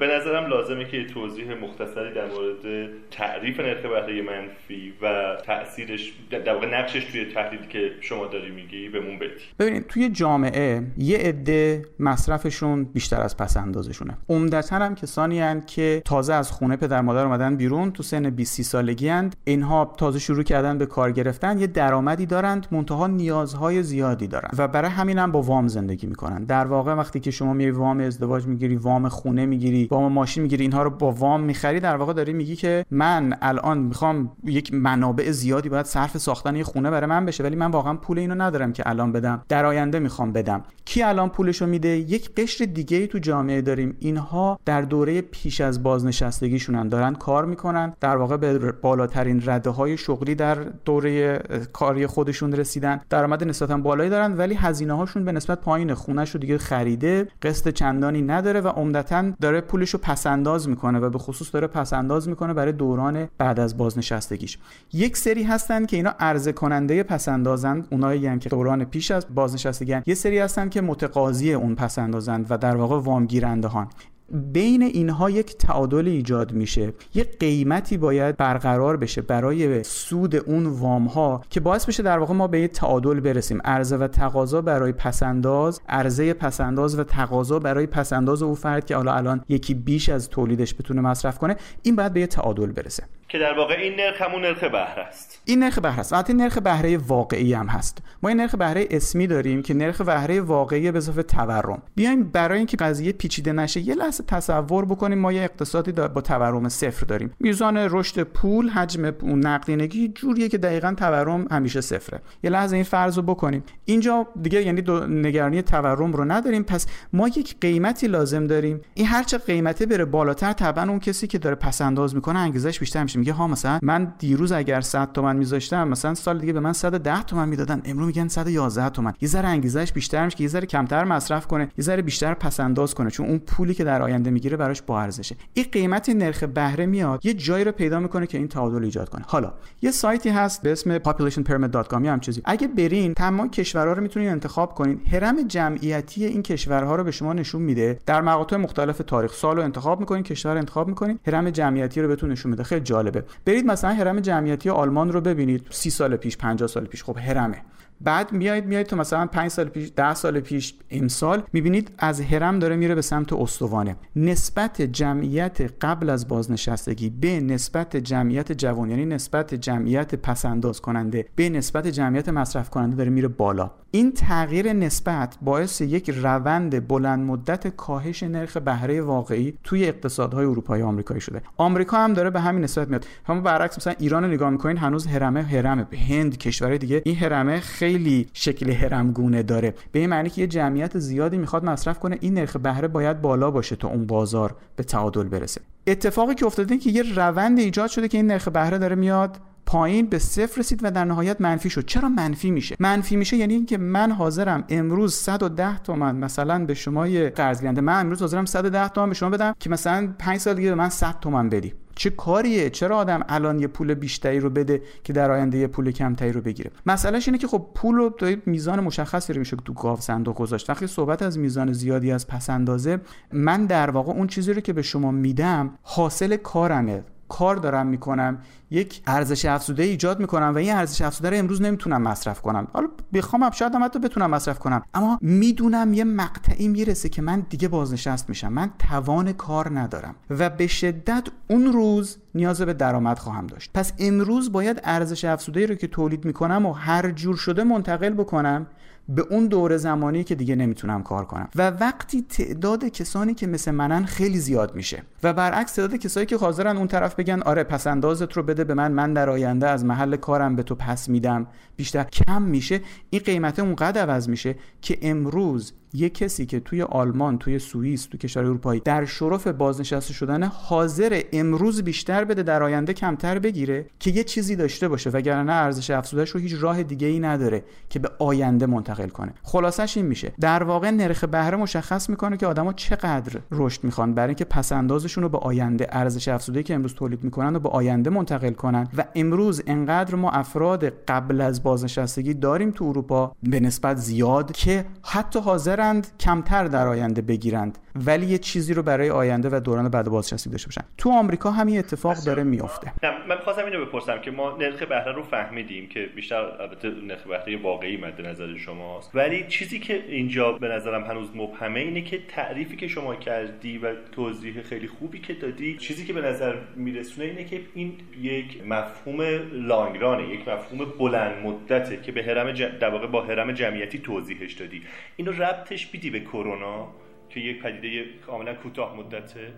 به نظرم لازمه که توضیح مختصری در مورد تعریف نرخ بهره منفی و تاثیرش در واقع نقشش توی تحلیلی که شما داری میگی بهمون بدی. ببینید توی جامعه یه عده مصرفشون بیشتر از پس اندازشونه. عمدتا هم کسانی هستند که تازه از خونه پدر مادر اومدن بیرون تو سن 20 سالگی اند اینها تازه شروع کردن به کار گرفتن یه درآمدی دارند منتها نیازهای زیادی دارن و برای همین هم با وام زندگی می‌کنن. در واقع وقتی که شما میری وام ازدواج می‌گیری وام خونه می‌گیری وام ماشین می‌گیری اینها رو با وام می‌خری در واقع داری میگی که من الان می‌خوام یک منابع زیادی باید صرف ساختن یه خونه برای من بشه ولی من واقعا پول اینو ندارم که الان بدم. در آینده می‌خوام بدم. کی الان پولشو میده؟ یک قشر دیگه ای تو جامعه داریم. اینها در دوره پیش از بازنشستگیشونن. دارن کار می‌کنن. در واقع به بالاترین رده های شغلی در دوره کاری خودشون رسیدن. درآمد نسبتا بالایی دارن ولی هزینه هاشون به نسبت پایین. خونش رو دیگه خریده قسط چندانی نداره و عمدتا داره پولش رو پس انداز می‌کنه و به خصوص داره پس انداز می‌کنه برای دوران بعد از بازنشستگیش. یک سری هستن که اینا عرضه کننده پس اندازند اونایی که دوران پیش از بازنشستگی یه سری هستن که متقاضی اون پس اندازند و در واقع وام گیرنده هان بین اینها یک تعادل ایجاد میشه. یک قیمتی باید برقرار بشه برای سود اون وام ها که باعث بشه در واقع ما به یک تعادل برسیم. عرضه و تقاضا برای پسنداز عرضه پسنداز و تقاضا برای پسنداز او فرد که حالا الان یکی بیش از تولیدش بتونه مصرف کنه این باید به یک تعادل برسه. که در واقع این نرخ همون نرخ بهره است. این نرخ بهره است. البته نرخ بهره واقعی هم هست. ما این نرخ بهره اسمی داریم که نرخ بهره واقعی به اضافه تورم. بیایم برای اینکه قضیه پیچیده نشه یه لحظه تصور بکنیم ما یه اقتصادی با تورم صفر داریم. میزان رشد پول حجم اون نقدینگی جوریه که دقیقا تورم همیشه صفره. یه لحظه این فرض رو بکنیم. اینجا دیگه یعنی نگرانی تورم رو نداریم. پس ما یک قیمتی لازم داریم. این هرچه قیمته بره بالاتر طبعا اون کسی که داره پس انداز می‌کنه انگیزش بیشتر میشه. میگه ها مثلا من دیروز اگر 100 تومن میذاشتم مثلا سال دیگه به من 110 تومن می‌دادن. امروز میگن 111 تومن. یه ذره انگیزش بیشتر میشه که یه ذره کمتر مصرف کنه یه ذره بیشتر پس انداز کنه چون اون پولی که در آینده می‌گیره براش با ارزشه. این قیمت نرخ بهره میاد یه جایی رو پیدا می‌کنه که این تعادل ایجاد کنه. حالا یه سایتی هست به اسم populationpyramid.com یا هم چیزی. اگه برین تمام کشورها رو می‌تونید انتخاب کنین. هرم جمعیتی این کشورها رو به شما نشون میده. در مقاطع مختلف تاریخ سال انتخاب می‌کنین کشور انتخاب می‌کنین. هرم جمعیتی رو بهتون نشون میده. خیلی جالبه. برید مثلا هرم جمعیتی آلمان رو ببینید. 30 سال پیش 50 سال پیش. خب هرمه بعد میایید میایید تو مثلا 5 سال پیش 10 سال پیش امسال می‌بینید از هرم داره میره به سمت استوانه. نسبت جمعیت قبل از بازنشستگی به نسبت جمعیت جوان یعنی نسبت جمعیت پسنداز کننده به نسبت جمعیت مصرف کننده داره میره بالا. این تغییر نسبت باعث یک روند بلند مدت کاهش نرخ بهره واقعی توی اقتصادهای اروپایی آمریکایی شده. آمریکا هم داره به همین نسبت میاد. همون برعکس مثلا ایران نگاه می‌کنین هنوز هرمه هرمه هند کشورهای دیگه این هرمه خیلی شکل هرمگونه داره. به این معنی که یه جمعیت زیادی می‌خواد مصرف کنه این نرخ بهره باید بالا باشه تا اون بازار به تعادل برسه. اتفاقی که افتاده که یه روند ایجاد شده که این نرخ بهره داره میاد پایین به صفر رسید و در نهایت منفی شد. چرا منفی میشه؟ منفی میشه یعنی اینکه من حاضرم امروز 110 تومن مثلا به شما قرض گیرنده من امروز حاضرم 110 تومن به شما بدم که مثلا 5 سال دیگه به من 100 تومن بدی. چه کاریه؟ چرا آدم الان یه پول بیشتری رو بده که در آینده یه پول کمتری رو بگیره؟ مسئلهش اینه که خب پول رو میزان مشخصی رو میشه تو گاو صندوق گذاشت. وقتی صحبت از میزان زیادی از پس اندازه من در واقع اون چیزی رو که به شما میدم حاصل کارمه. کار دارم می‌کنم یک ارزش افزوده ایجاد می‌کنم و این ارزش افزوده رو امروز نمی‌تونم مصرف کنم. حالا بخوام شاید هم حتی بتونم مصرف کنم. اما می‌دونم یه مقطعی می‌رسه که من دیگه بازنشست میشم. من توان کار ندارم و به شدت اون روز نیاز به درآمد خواهم داشت. پس امروز باید ارزش افزوده رو که تولید می‌کنم و هر جور شده منتقل بکنم به اون دوره زمانی که دیگه نمی‌تونم کار کنم. و وقتی تعداد کسانی که مثل منن خیلی زیاد میشه. و برعکس تعداد کسایی که حاضرن اون طرف بگن آره پس اندازت رو بده به من من در آینده از محل کارم به تو پس میدم. بیشتر کم میشه این قیمت اونقدر عوض میشه که امروز یه کسی که توی آلمان توی سوئیس توی کشور اروپایی در شرف بازنشسته شدن حاضر امروز بیشتر بده در آینده کمتر بگیره که یه چیزی داشته باشه وگرنه ارزش افزودش رو هیچ راه دیگه ای نداره که به آینده منتقل کنه. خلاصش این میشه. در واقع نرخ بهره مشخص می‌کنه که آدما چقدر رشد می‌خوان برای اینکه پسندازشون رو به آینده ارزش افزوده که امروز تولید می‌کنن و به آینده منتقل کنن. و امروز انقدر ما افراد قبل از بازنشستگی داریم تو اروپا به نسبت زیاد که حتی حاضر کمتر در آینده بگیرند ولی یه چیزی رو برای آینده و دوران بعد بازنشستگی داشته باشن. تو آمریکا همین اتفاق داره میافته. من خواستم اینو بپرسم که ما نرخ بهره رو فهمیدیم که بیشتر البته نرخ بهره واقعی مد نظر شماست. ولی چیزی که اینجا به نظرم هنوز مبهمه اینه که تعریفی که شما کردی و توضیح خیلی خوبی که دادی چیزی که به نظر میرسونه اینه که این یک مفهوم لانگرانه یک مفهوم بلند مدته که به هرم در واقع با هرم جمعیتی توضیحش دادی. اینو ربطش بیدی به کرونا که یک پدیده کاملا کوتاه مدته؟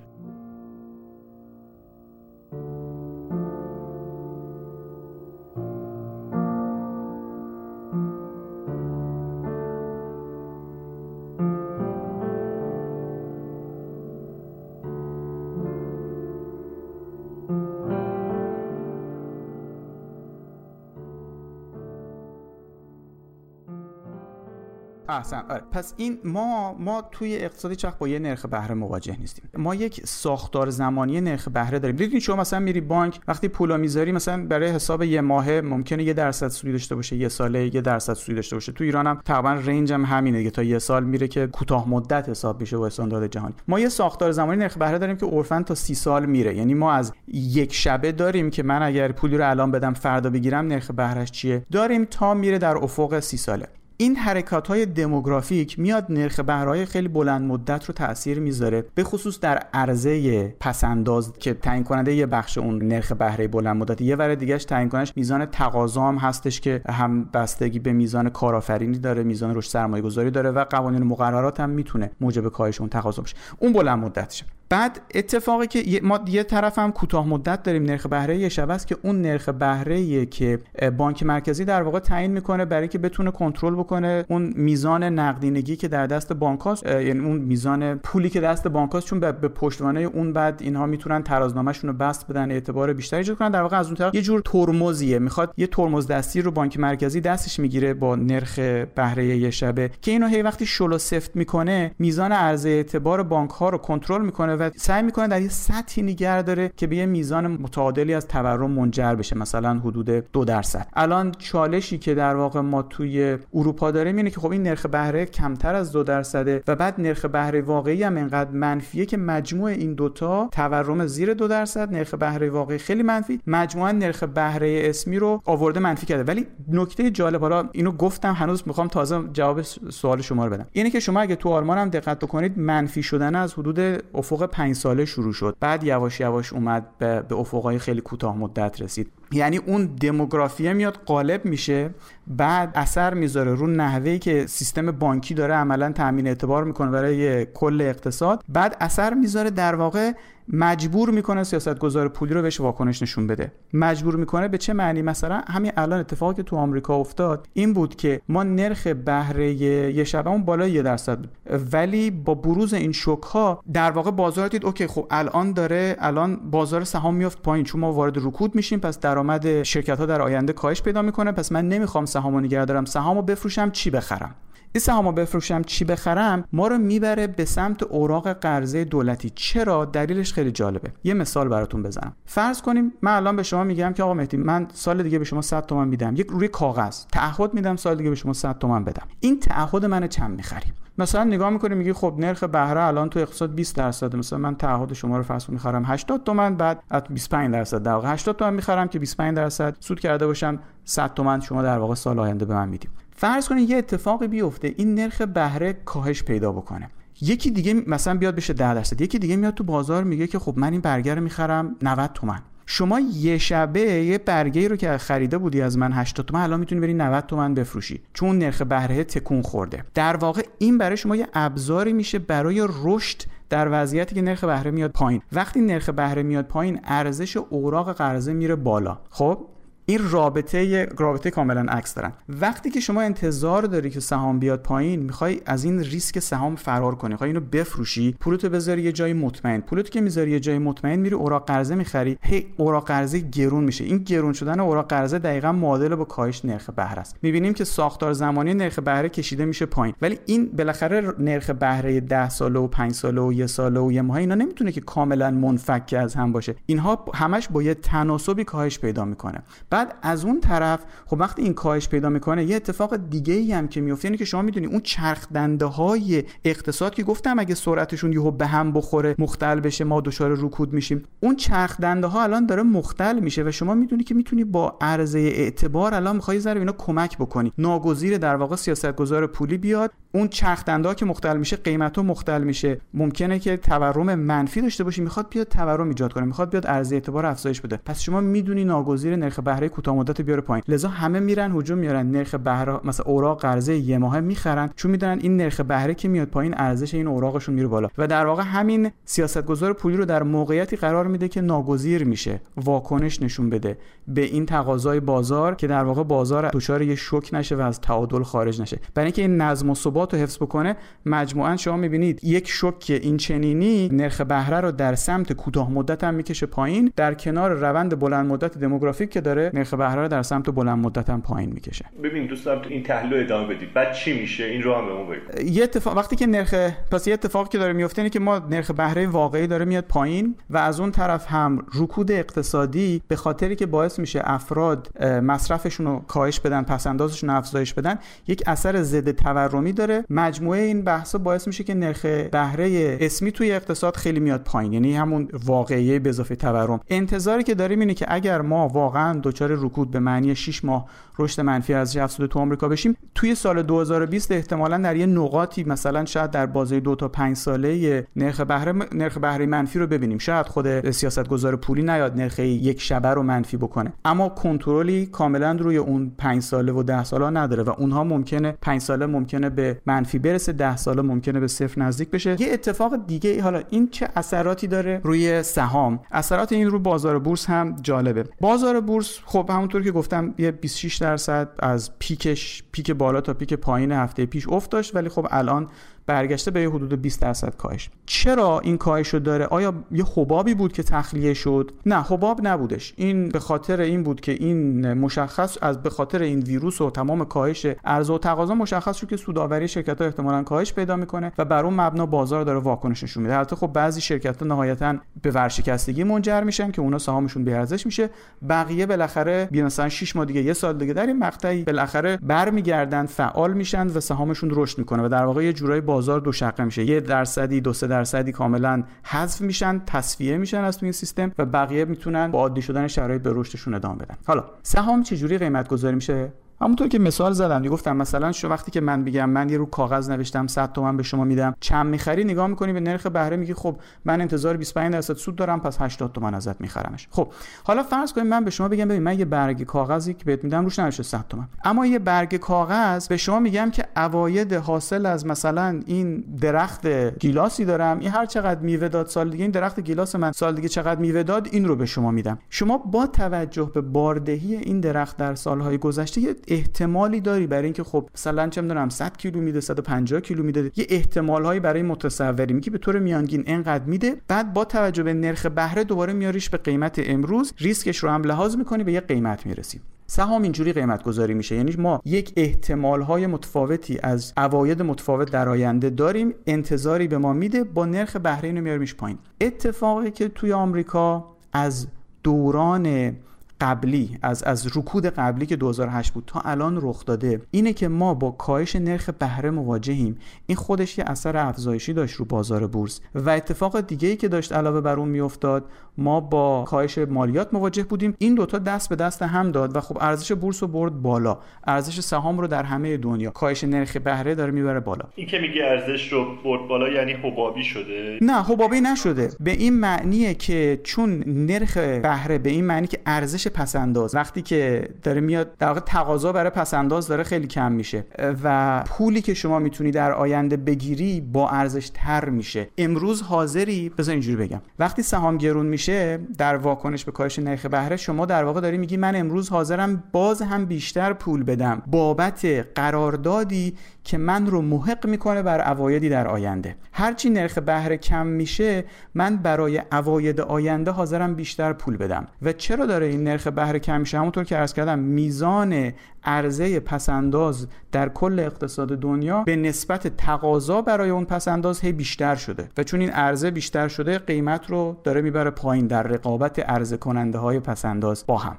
احسن. آره. پس این ما ما توی اقتصادی چخ با یه نرخ بهره مواجه نیستیم. ما یک ساختار زمانی نرخ بهره داریم. دیدین شما مثلا میری بانک وقتی پولا می‌ذاری مثلا برای حساب یه ماهه ممکنه یه درصد سودی داشته باشه یه ساله یه درصد سودی داشته باشه. تو ایران هم تقریبا رنج هم همینه دیگه. تا یه سال میره که کوتاه مدت حساب میشه با استاندارد جهانی. ما یه ساختار زمانی نرخ بهره داریم که عرفا تا سی سال میره. یعنی ما از یک شبه داریم که من اگر پولی رو الان بدم فردا بگیرم نرخ بهرهش چیه؟ داریم تا میره در افق سی ساله. این حرکات های دموگرافیک میاد نرخ بهره خیلی بلند مدت رو تاثیر می‌ذاره به خصوص در عرضه پسنداز که تعیین کننده یه بخش اون نرخ بهره بلند مدت. یه ور دیگهش تعیین کنش میزان تقاضا هم هستش که هم بستگی به میزان کارآفرینی داره میزان رشد سرمایه گذاری داره و قوانین مقررات هم می‌تونه موجب کاهش اون تقاضا بشه اون بلند مدتشه. بعد اتفاقی که ما یه طرف هم کوتاه مدت داریم نرخ بهره شب است که اون نرخ بهره که بانک مرکزی در واقع تعیین می‌کنه برای که بتونه کنترل بکنه اون میزان نقدینگی که در دست بانک هاست یعنی اون میزان پولی که دست بانک هاست چون به پشتوانه اون بعد اینها می‌تونن ترازنامهشون رو بست بدن اعتبار بیشتری ایجاد کنن. در واقع از اون طرف یه جور ترمزیه. می‌خواد یه ترمز دستی رو بانک مرکزی دستش می‌گیره با نرخ بهره یه شبه که اینو هی وقتی شلو سفت می‌کنه میزان عرضه اعتبار بانک ها رو کنترل می‌کنه و سعی می‌کنه در یه سطحی نگه داره که به یه میزان متعادلی از تورم منجر بشه مثلا حدود دو درصد. الان چالشی که در واقع ما توی اروپا داریم اینه که خب این نرخ بهره کمتر از دو درصده و بعد نرخ بهره واقعی هم انقدر منفیه که مجموع این دوتا تورم زیر دو درصد نرخ بهره واقعی خیلی منفی مجموعا نرخ بهره اسمی رو آورده منفی کرده. ولی نکته جالب حالا اینو گفتم هنوز می‌خوام تازه جواب سوال شما رو بدم. اینه که شما اگه تو آلمان هم دقت بکنید منفی شدن از حدود افق 5 ساله شروع شد. بعد یواش یواش اومد به, به افقای خیلی کوتاه مدت رسید. یعنی اون دموگرافیه میاد قالب میشه. بعد اثر می‌ذاره رو نحوهی که سیستم بانکی داره عملا تامین اعتبار می‌کنه برای کل اقتصاد. بعد اثر می‌ذاره در واقع مجبور می‌کنه سیاستگزار پولی رو بهش واکنش نشون بده. مجبور می‌کنه به چه معنی؟ مثلا همین الان اتفاقی که تو آمریکا افتاد این بود که ما نرخ بهره یه شبمون بالای یه درصد بود. ولی با بروز این شوک ها در واقع بازار دید اوکی خب الان داره الان بازار سهام میفت پایین چون ما وارد رکود میشیم پس درآمد شرکت ها در آینده کاهش پیدا می‌کنه. پس من نمی‌خوام سهامو نگه دارم. سهامو بفروشم چی بخرم؟ این سهامو بفروشم چی بخرم ما رو می‌بره به سمت اوراق قرضه دولتی. چرا؟ دلیلش خیلی جالبه. یه مثال براتون بزنم. فرض کنیم من الان به شما میگم که آقا مهدی من سال دیگه به شما 100 تومن میدم. یک روی کاغذ. تعهد میدم سال دیگه به شما 100 تومن بدم. این تعهد من چند می‌خریم؟ مثلا نگاه می‌کنی میگی خب نرخ بهره الان تو اقتصاد 20 درصد. مثلا من تعهد شما رو فرض می‌خرم 80 تومن بعد 25 درصد در واقع 80 تومن می‌خرم که 25 درصد سود کرده باشم 100 تومن شما در واقع سال آینده به من میدیم فرض کنید یه اتفاقی بیفته این نرخ بهره کاهش پیدا بکنه. یکی دیگه مثلا بیاد بشه 10 درصد یکی دیگه میاد تو بازار میگه که خب من این برگر رو می‌خرم 90 تومن. شما یه شبه یه برگه رو که خریده بودی از من 80 تومن الان می‌تونی بری 90 تومن بفروشی. چون نرخ بهره تکون خورده. در واقع این برای شما یه ابزاری میشه برای رشد در وضعیتی که نرخ بهره میاد پایین. وقتی نرخ بهره میاد پایین ارزش اوراق قرضه میره بالا. خب؟ این رابطه رابطه کاملا عکس دارن. وقتی که شما انتظار داری که سهام بیاد پایین می‌خوای از این ریسک سهام فرار کنی. می‌خوای اینو بفروشی پولتو بذاری یه جای مطمئن. پولتو که می‌ذاری یه جای مطمئن میری اوراق قرضه می‌خری. هی اوراق قرضه گرون میشه. این گرون شدن اوراق قرضه دقیقا معادل با کاهش نرخ بهره است. می‌بینیم که ساختار زمانی نرخ بهره کشیده میشه پایین. ولی این بالاخره نرخ بهره 10 ساله و 5 ساله و یه ساله و یه ماه اینا نمی‌تونه که کاملا منفک از هم باشه. اینها همش با یه تناسبی کاهش پیدا می‌کنه. بعد از اون طرف خب وقتی این کاهش پیدا می‌کنه یه اتفاق دیگه ای هم که میفته اینه که شما می‌دونی اون چرخ دنده های اقتصاد که گفتم اگه سرعتشون یهو به هم بخوره مختل بشه ما دچار رکود میشیم. اون چرخ دنده ها الان داره مختل میشه و شما می‌دونی که می‌تونی با عرضه اعتبار الان می‌خوای ذره اینا کمک بکنی. ناگزیر در واقع سیاستگزار پولی بیاد اون چرخ دنده که مختل میشه قیمت مختل میشه. ممکنه که تورم منفی داشته باشی می‌خواد بیاد تورم ایجاد کنه می‌خواد بیاد عرضه اعتبار افزایش بده. پس شما می‌دونی ناگزیر نرخ بهره کوتاه مدت بیاره پایین. لذا همه میرن هجوم میارن نرخ بهره مثلا اوراق قرضه یه ماهه می‌خرن چون می‌دونن این نرخ بهره که میاد پایین ارزش این اوراقشون میره بالا. و در واقع همین سیاستگزار پولی رو در موقعیتی قرار میده که ناگزیر میشه واکنش نشون بده. به این تقاضای بازار که در واقع بازار دچار یه شوک نشه و از تعادل خارج نشه. برای اینکه این نظم و ثبات رو حفظ بکنه مجموعا شما می‌بینید یک شوک این چنینی نرخ بهره رو در سمت کوتاه مدت هم می‌کشه پایین. در کنار روند بلند مدت دموگرافیک که داره نرخ بهره رو در سمت بلند مدت هم پایین می‌کشه. ببین دوستان این تحلیل ادامه بدید. بعد چی میشه؟ این رو هم به ما بگید یه اتفاق وقتی که نرخ پس یه اتفاقی که داره میفته اینه که ما نرخ بهره واقعی داره میاد پایین و از اون طرف هم رکود اقتصادی به خاطری که باعث میشه افراد مصرفشون رو کاهش بدن پس اندازشون افزایش بدن یک اثر ضد تورمی داره داره مجموعه این بحثا باعث میشه که نرخ بهره اسمی توی اقتصاد خیلی میاد پایین. یعنی همون واقعیه به اضافه تورم. انتظاری که داریم اینه که اگر ما واقعا دچار رکود به معنی 6 ماه رشد منفی از افزوده تو آمریکا بشیم. توی سال 2020 احتمالا در یه نقاطی مثلا شاید در بازه دو تا پنج ساله نرخ بهره نرخ بهره منفی رو ببینیم. شاید خود سیاستگزار پولی نیاد نرخ یک شبه رو منفی بکنه. اما کنترلی کاملا روی اون 5 ساله و 10 ساله نداره و اونها ممکنه 5 ساله ممکنه به منفی برسه 10 ساله ممکنه به صفر نزدیک بشه. یه اتفاق دیگه حالا این چه اثراتی داره روی سهام؟ اثرات این رو بازار بورس هم جالبه. بازار بورس خب همونطور که گفتم یه 26 درصد از پیکش پیک بالا تا پیک پایین هفته پیش افت داشت ولی خب الان برگشته به حدود 20 درصد کاهش. چرا این کاهش رو داره؟ آیا یه حبابی بود که تخلیه شد؟ نه حباب نبودش. این به خاطر این بود که این مشخص از به خاطر این ویروس و تمام کاهش عرضه و تقاضا مشخص شد که سوداوری شرکت ها احتمالاً کاهش پیدا می‌کنه و بر اون مبنا بازار داره واکنش نشون میده. البته خب بعضی شرکت ها نهایتا به ورشکستگی منجر میشن که اونا سهامشون به ارزش میشه. بقیه بالاخره مثلا 6 ماه دیگه یه سال دیگه در این مقطعی بالاخره برمیگردن فعال میشن و سهامشون رشد می‌کنه و در واقع یه جورایی بازار دو شقه میشه. یه درصدی دو سه درصدی کاملا حذف میشن تصفیه میشن از توی این سیستم و بقیه می‌تونن با عادی شدن شرایط به رشدشون ادامه بدن. حالا سهام چجوری قیمت گذاری میشه؟ همونطور که مثال زدم گفتم مثلا شو وقتی که من بگم من یه رو کاغذ نوشتم 100 تومن به شما میدم چند می‌خری؟ نگاه می‌کنی به نرخ بهره میگی خب من انتظار 25 درصد سود دارم پس 80 تومن ازت میخرمش. خب حالا فرض کنیم من به شما بگم ببین من یه برگ کاغذی که بهت میدم روش نوشته 100 تومن. اما یه برگ کاغذ به شما میگم که اواید حاصل از مثلا این درخت گیلاسی دارم این هر چقدر میوه داد سال دیگه این درخت گیلاس من سال دیگه چقدر میوه داد این رو به شما میدم. شما با توجه به باردهی این درخت در سالهای گذشته احتمالی داری برای اینکه خب مثلا چه می‌دونم 100 کیلو میده 150 کیلو میده. یه احتمال هایی برای متصوری. میگی به طور میانگین انقدر میده. بعد با توجه به نرخ بهره دوباره میاریش به قیمت امروز. ریسکش رو هم لحاظ می‌کنی به یه قیمت می‌رسی. سهام اینجوری قیمت گذاری میشه. یعنی ما یک احتمال های متفاوتی از اواید متفاوت در آینده داریم. انتظاری به ما میده. با نرخ بهره اینو میاریمش پایین. اتفاقی که توی آمریکا از دوران قبلی از از رکود قبلی که 2008 بود تا الان رخ داده. اینه که ما با کاهش نرخ بهره مواجهیم. این خودش یه اثر افزایشی داشت رو بازار بورس. و اتفاق دیگه ای که داشت علاوه بر اون میافتاد ما با کاهش مالیات مواجه بودیم. این دوتا دست به دست هم داد و خب ارزش بورس رو برد بالا. ارزش سهام رو در همه دنیا. کاهش نرخ بهره داره می‌بره بالا. این که میگه ارزش رو برد بالا یعنی حبابی شده؟ نه حبابی نشده. به این معنیه که چون نرخ بهره به این معنی که ارزش پسنداز وقتی که داره میاد در واقع تقاضا برای پسنداز داره خیلی کم میشه و پولی که شما می‌تونی در آینده بگیری با ارزش تر میشه. امروز حاضری؟ بذار اینجوری بگم. وقتی سهام گرون میشه در واکنش به کاهش نرخ بهره شما در واقع داری میگی من امروز حاضرم باز هم بیشتر پول بدم. بابت قراردادی که من رو محق می‌کنه بر اوایدی در آینده. هرچی نرخ بهره کم میشه من برای اواید آینده حاضرم بیشتر پول بدم. و چرا داره این نرخ بهره کم میشه؟ همونطور که عرض کردم میزان عرضه پسنداز در کل اقتصاد دنیا به نسبت تقاضا برای اون پسنداز هی بیشتر شده. و چون این عرضه بیشتر شده قیمت رو داره می‌بره پایین در رقابت عرضه کننده های پسنداز با هم.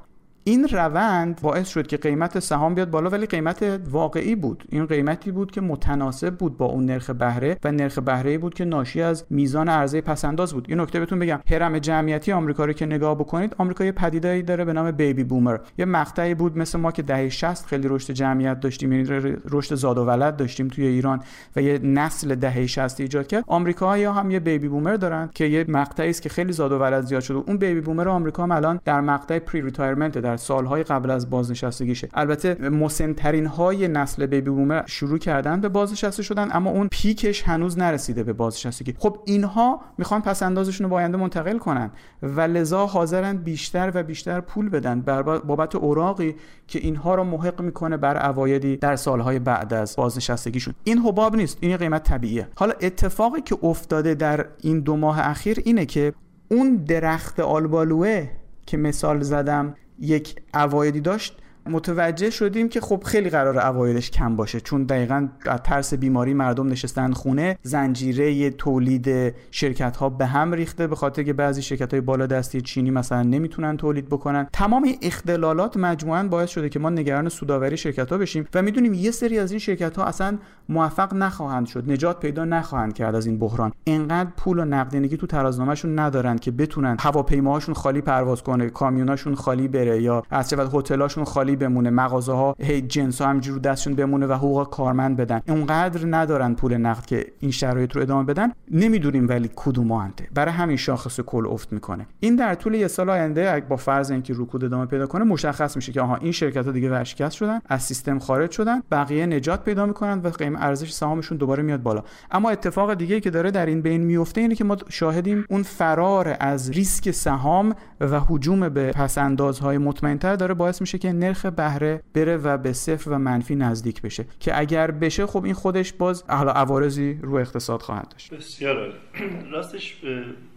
این روند باعث شد که قیمت سهام بیاد بالا ولی قیمت واقعی بود. این قیمتی بود که متناسب بود با اون نرخ بهره و نرخ بهره بود که ناشی از میزان عرضه پس‌انداز بود. این نکته بهتون بگم. هرم جمعیتی آمریکا رو که نگاه بکنید آمریکا یه پدیده‌ای داره به نام baby boomer. یه مقطعی بود مثل ما که دهه 60 خیلی رشد جمعیت داشتیم یعنی رشد زاد و ولد داشتیم توی ایران و یه نسل دهه 60 ایجاد کرد. آمریکایی‌ها هم یه baby boomer دارن که یه مقطعی است که خیلی زاد و ولد زیاد شده. اون baby boomer آمریکا هم الان در مقطع pre-retirement در سالهای قبل از بازنشستگیشه. البته مسنترین های نسل baby boomer شروع کردن به بازنشسته شدن اما اون پیکش هنوز نرسیده به بازنشستگی. خب اینها می‌خوان پس اندازشون رو با آینده منتقل کنن و لذا حاضرن بیشتر و بیشتر پول بدن بابت اوراقی که اینها رو محق می‌کنه بر اوایدی در سالهای بعد از بازنشستگیشون. این حباب نیست این قیمت طبیعیه. حالا اتفاقی که افتاده در این دو ماه اخیر اینه که اون درخت آلبالوه که مثال زدم یک اوایدی داشت متوجه شدیم که خب خیلی قرار اوایلش کم باشه چون دقیقا ترس بیماری مردم نشستن خونه زنجیره تولید شرکت ها به هم ریخته به خاطر که بعضی شرکت های بالا دستی چینی مثلا نمی‌تونن تولید بکنن. تمام اختلالات مجموعا باعث شده که ما نگران سوداوری شرکت ها بشیم و می‌دونیم یه سری از این شرکت ها اصلا موفق نخواهند شد نجات پیدا نخواهند کرد از این بحران. انقدر پول و نقدینگی تو ترازنامهشون ندارن که بتونن هواپیماهاشون خالی پرواز کنه کامیوناشون خالی بره یا از هتلاشون خالی بمونه. مغازه ها هی جنس ها همجور دستشون بمونه و حقوق کارمند بدن. اونقدر ندارن پول نقد که این شرایط رو ادامه بدن. نمی‌دونیم ولی کدوم انده برای همین شاخص کل افت می‌کنه. این در طول یه سال آینده با فرض اینکه رکود ادامه پیدا کنه مشخص میشه که آها این شرکت ها دیگه ورشکست شدن از سیستم خارج شدن بقیه نجات پیدا می‌کنن و قیم ارزش سهامشون دوباره میاد بالا. اما اتفاق دیگه که داره در این بین میفته اینه که ما شاهدیم اون فرار از ریسک سهام و هجوم به پسندازهای مطمئنتر داره باعث میشه که نرخ بهره بره و به صفر و منفی نزدیک بشه که اگر بشه خب این خودش باز حالا عوارضی رو اقتصاد خواهد داشت. بسیار راستش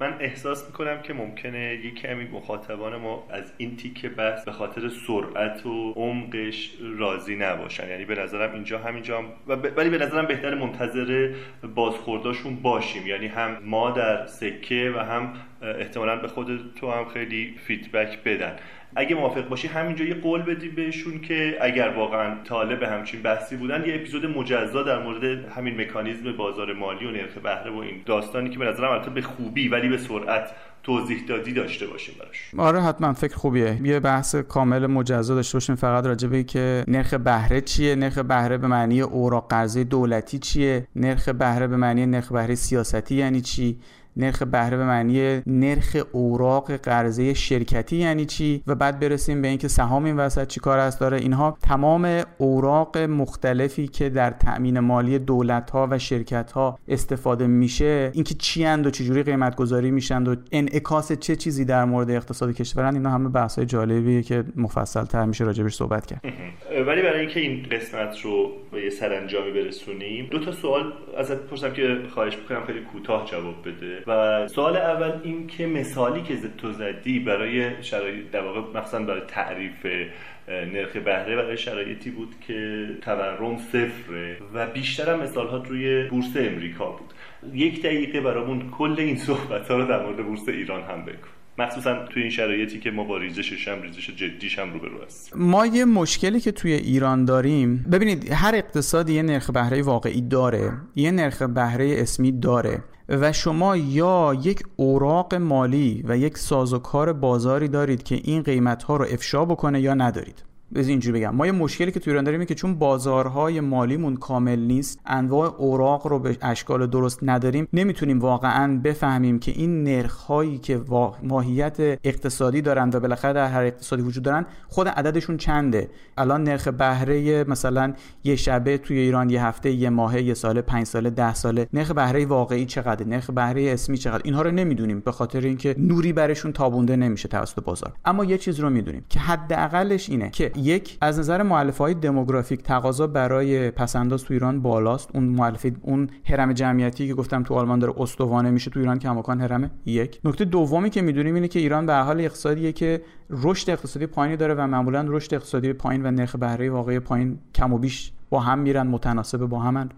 من احساس می‌کنم که ممکنه یک کمی مخاطبان ما از این تیکه بحث به خاطر سرعت و عمقش راضی نباشن. یعنی به نظرم اینجا همینجا ولی به نظرم بهتر منتظر بازخورداشون باشیم. یعنی هم ما در سکه و هم احتمالا به خود تو هم خیلی فیدبک بدن. اگه موافق باشی همینجا یه قول بدی بهشون که اگر واقعا طالب همچین بحثی بودن یه اپیزود مجزا در مورد همین مکانیزم بازار مالی و نرخ بهره و این داستانی که به نظرم البته به خوبی ولی به سرعت توضیح دادی داشته باشیم براش. آره حتما. فکر خوبیه. یه بحث کامل مجزا داشته باشیم. فقط راجع به که نرخ بهره چیه؟ نرخ بهره به معنی اوراق قرضه دولتی چیه؟ نرخ بهره به معنی نرخ بهره سیاستی یعنی چی؟ نرخ بهره به معنی نرخ اوراق قرضه شرکتی یعنی چی؟ و بعد برسیم به اینکه سهام این وسط چی کار است؟ داره اینها تمام اوراق مختلفی که در تأمین مالی دولت ها و شرکت ها استفاده میشه اینکه چی اند و چجوری قیمت گذاری میشن و انعکاس چه چیزی در مورد اقتصاد کشورن اینا همه بحث های جالبیه که مفصل تر میشه راجبش صحبت کرد. ولی برای اینکه این قسمت رو به یه سرانجامی برسونیم دو تا سوال ازت پرسم که خواهش می‌کنم خیلی کوتاه جواب بده. و سوال اول این که مثالی که تو زدی برای شرایط در واقع مثلا برای تعریف نرخ بهره برای شرایطی بود که تورم صفره و بیشتر هم مثال ها روی بورس امریکا بود. یک دقیقه برامون کل این صحبت ها رو در مورد بورس ایران هم بکن مخصوصا توی این شرایطی که ما با ریزشش هم ریزش جدیش هم رو هستیم. ما یه مشکلی که توی ایران داریم ببینید هر اقتصادی یه نرخ بهره واقعی داره یه نرخ بهره اسمی داره. و شما یا یک اوراق مالی و یک سازوکار بازاری دارید که این قیمت ها رو افشا بکنه یا ندارید. از اینجوری بگم. ما یه مشکلی که تو ایران داریم که چون بازارهای مالیمون کامل نیست انواع اوراق رو به اشکال درست نداریم نمی‌تونیم واقعا بفهمیم که این نرخهایی که ماهیت اقتصادی دارن و بالاخره در هر اقتصادی وجود دارن خود عددشون چنده؟ الان نرخ بهره مثلا یه شبه توی ایران یه هفته یه ماهه یه ساله پنج ساله ده ساله. نرخ بهره واقعی چقدر نرخ بهره اسمی چقدر اینها رو نمی‌دونیم به خاطر اینکه نوری برشون تابونده نمیشه توسط بازار. اما یه چیز رو می‌دونیم که حداقلش اینه که یک از نظر معلفه های دموگرافیک تقاضا برای پسنداز تو ایران بالاست. اون معلفه اون هرم جمعیتی که گفتم تو آلمان داره استوانه میشه تو ایران کماکان هرمه یک. نکته دومی که می‌دونیم اینه که ایران به حال اقتصادیه که رشد اقتصادی پایینی داره و معمولا رشد اقتصادی پایین و نرخ بهره واقعی پایین کم و بیش با هم میرن متناسب با همن.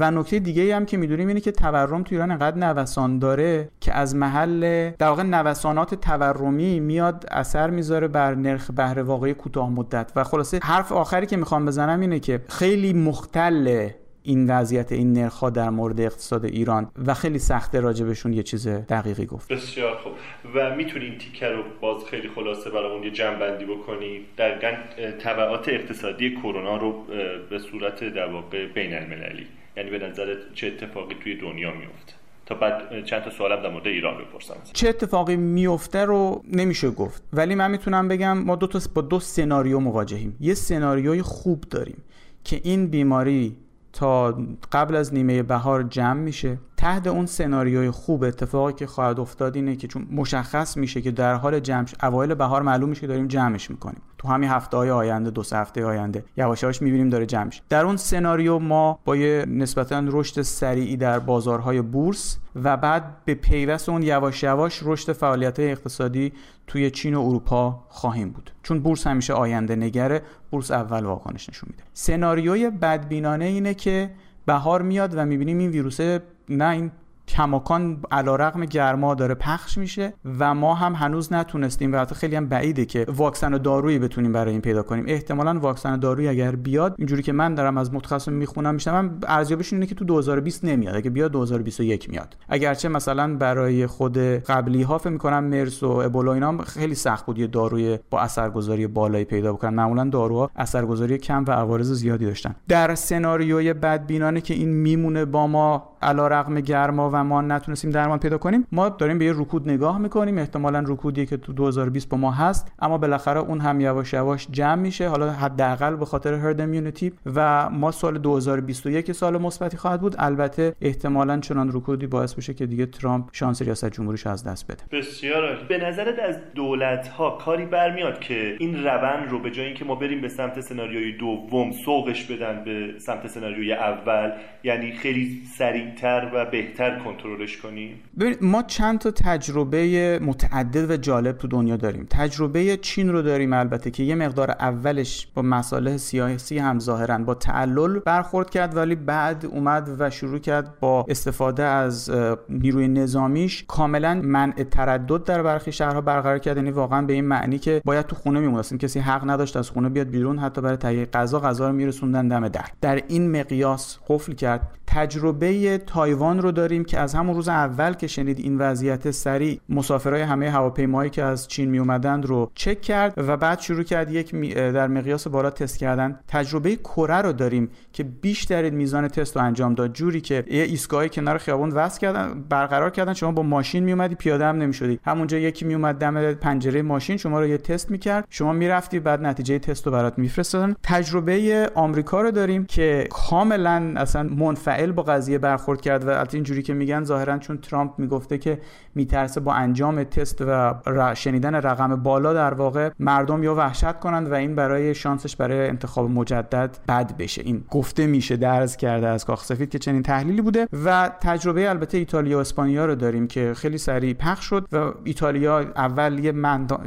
و نکته دیگه هم که می‌دونیم اینه که تورم تو ایران انقدر نوسان داره که از محل در واقع نوسانات تورمی میاد اثر می‌ذاره بر نرخ بهره واقعی کوتاه مدت. و خلاصه حرف آخری که می‌خوام بزنم اینه که خیلی مختل این وضعیت این نرخ در مورد اقتصاد ایران و خیلی سخته راجبشون یه چیز دقیقی گفت. بسیار خوب. و می‌تونی این تیکه رو باز خیلی خلاصه برامون یه جنبندی بکنی در تبعات اقتصادی کرونا رو به صورت در واقع بین المللی یعنی به نظرت چه اتفاقی توی دنیا میفته تا بعد چند تا سوالم در مورد ایران بپرسم. چه اتفاقی میفته رو نمیشه گفت. ولی من می‌تونم بگم ما دو تا با دو سناریو مواجهیم. یه سناریوی خوب داریم که این بیماری تا قبل از نیمه بهار جمع میشه. تحت اون سناریوی خوب اتفاقی که خواهد افتاد اینه که چون مشخص میشه که در حال جمع اوایل بهار معلوم میشه که داریم جمعش می‌کنیم. تو همین هفته های آینده دو سه هفته آینده یواش یواش می‌بینیم داره جمع در اون سناریو ما با یه نسبتا رشد سریعی در بازارهای بورس و بعد به پیوست اون یواش یواش رشد فعالیت اقتصادی توی چین و اروپا خواهیم بود. چون بورس همیشه آینده نگره بورس اول واکنش نشون میده. سناریوی بدبینانه اینه که بهار میاد و می‌بینیم این ویروس نه این کماکان علا رقم گرما داره پخش میشه و ما هم هنوز نتونستیم و حتی خیلی هم بعیده که واکسن و دارویی بتونیم برای این پیدا کنیم. احتمالا واکسن و دارویی اگر بیاد اینجوری که من دارم از متخصص می‌خونم میشم ارزیابیش اینه که تو 2020 نمیاد. اگه بیاد 2021 میاد. اگرچه مثلا برای خود قبلی ها فکر می‌کنم مرس و ابولا اینا خیلی سخت بود یه داروی با اثرگذاری بالایی پیدا بکنن. معمولا داروها اثرگذاری کم و عوارض زیادی داشتن. در سناریوی بدبینانه که این میمونه با ما علا رقم گرما و ما نتونستیم درمان پیدا کنیم ما داریم به یه رکود نگاه می‌کنیم احتمالا رکودی که تو 2020 با ما هست اما بالاخره اون هم یواش یواش جمع میشه حالا حداقل به خاطر هرد ایمیونیتی و ما سال 2021 سال مثبتی خواهد بود البته احتمالا چنان رکودی باعث بشه که دیگه ترامپ شانس ریاست جمهوریش از دست بده. بسیار به نظرت از دولت ها کاری برمیاد که این روند رو به جای اینکه ما بریم به سمت سناریوی دوم سوقش بدن به سمت سناریوی اول یعنی خیلی سریعتر و بهتر کنترلش کنیم؟ ببینید ما چند تا تجربه متعدد و جالب تو دنیا داریم. تجربه چین رو داریم البته که یه مقدار اولش با مسائل سیاسی هم ظاهرا با تعلل برخورد کرد ولی بعد اومد و شروع کرد با استفاده از نیروی نظامیش. کاملا منع تردد در برخی شهرها برقرار کرد. یعنی واقعا به این معنی که باید تو خونه میموندن کسی حق نداشت از خونه بیاد بیرون حتی برای تهیه غذا غذا رو میرسوندن دم در. در این مقیاس قفل کرد. تجربه تایوان رو داریم که از همون روز اول که شنید این وضعیت سریع مسافرای همه هواپیمایی که از چین می اومدند رو چک کرد و بعد شروع کرد یک در مقیاس بالا تست کردن. تجربه کره رو داریم که بیشترین میزان تست رو انجام داد. جوری که یه ایستگاهی کنار خیابون وصل کردن برقرار کردن. شما با ماشین می اومدی پیاده هم نمی‌شدی. همونجا یکی می اومد دم پنجره ماشین شما رو یه تست می‌کرد. شما می‌رفتی بعد نتیجه تست رو برات میفرستادن. تجربه آمریکا رو داریم که کاملا اصلا منفعل با قضیه برخورد کرد و البته اینجوری که میگن ظاهرا چون ترامپ می‌گفته که میترسه با انجام تست و شنیدن رقم بالا در واقع مردم یا وحشت کنند و این برای شانسش برای انتخاب مجدد بد بشه. این گفته میشه درز کرده از کاخ سفید که چنین تحلیلی بوده و تجربه البته ایتالیا و اسپانیا رو داریم که خیلی سریع پخش شد و ایتالیا اول یه,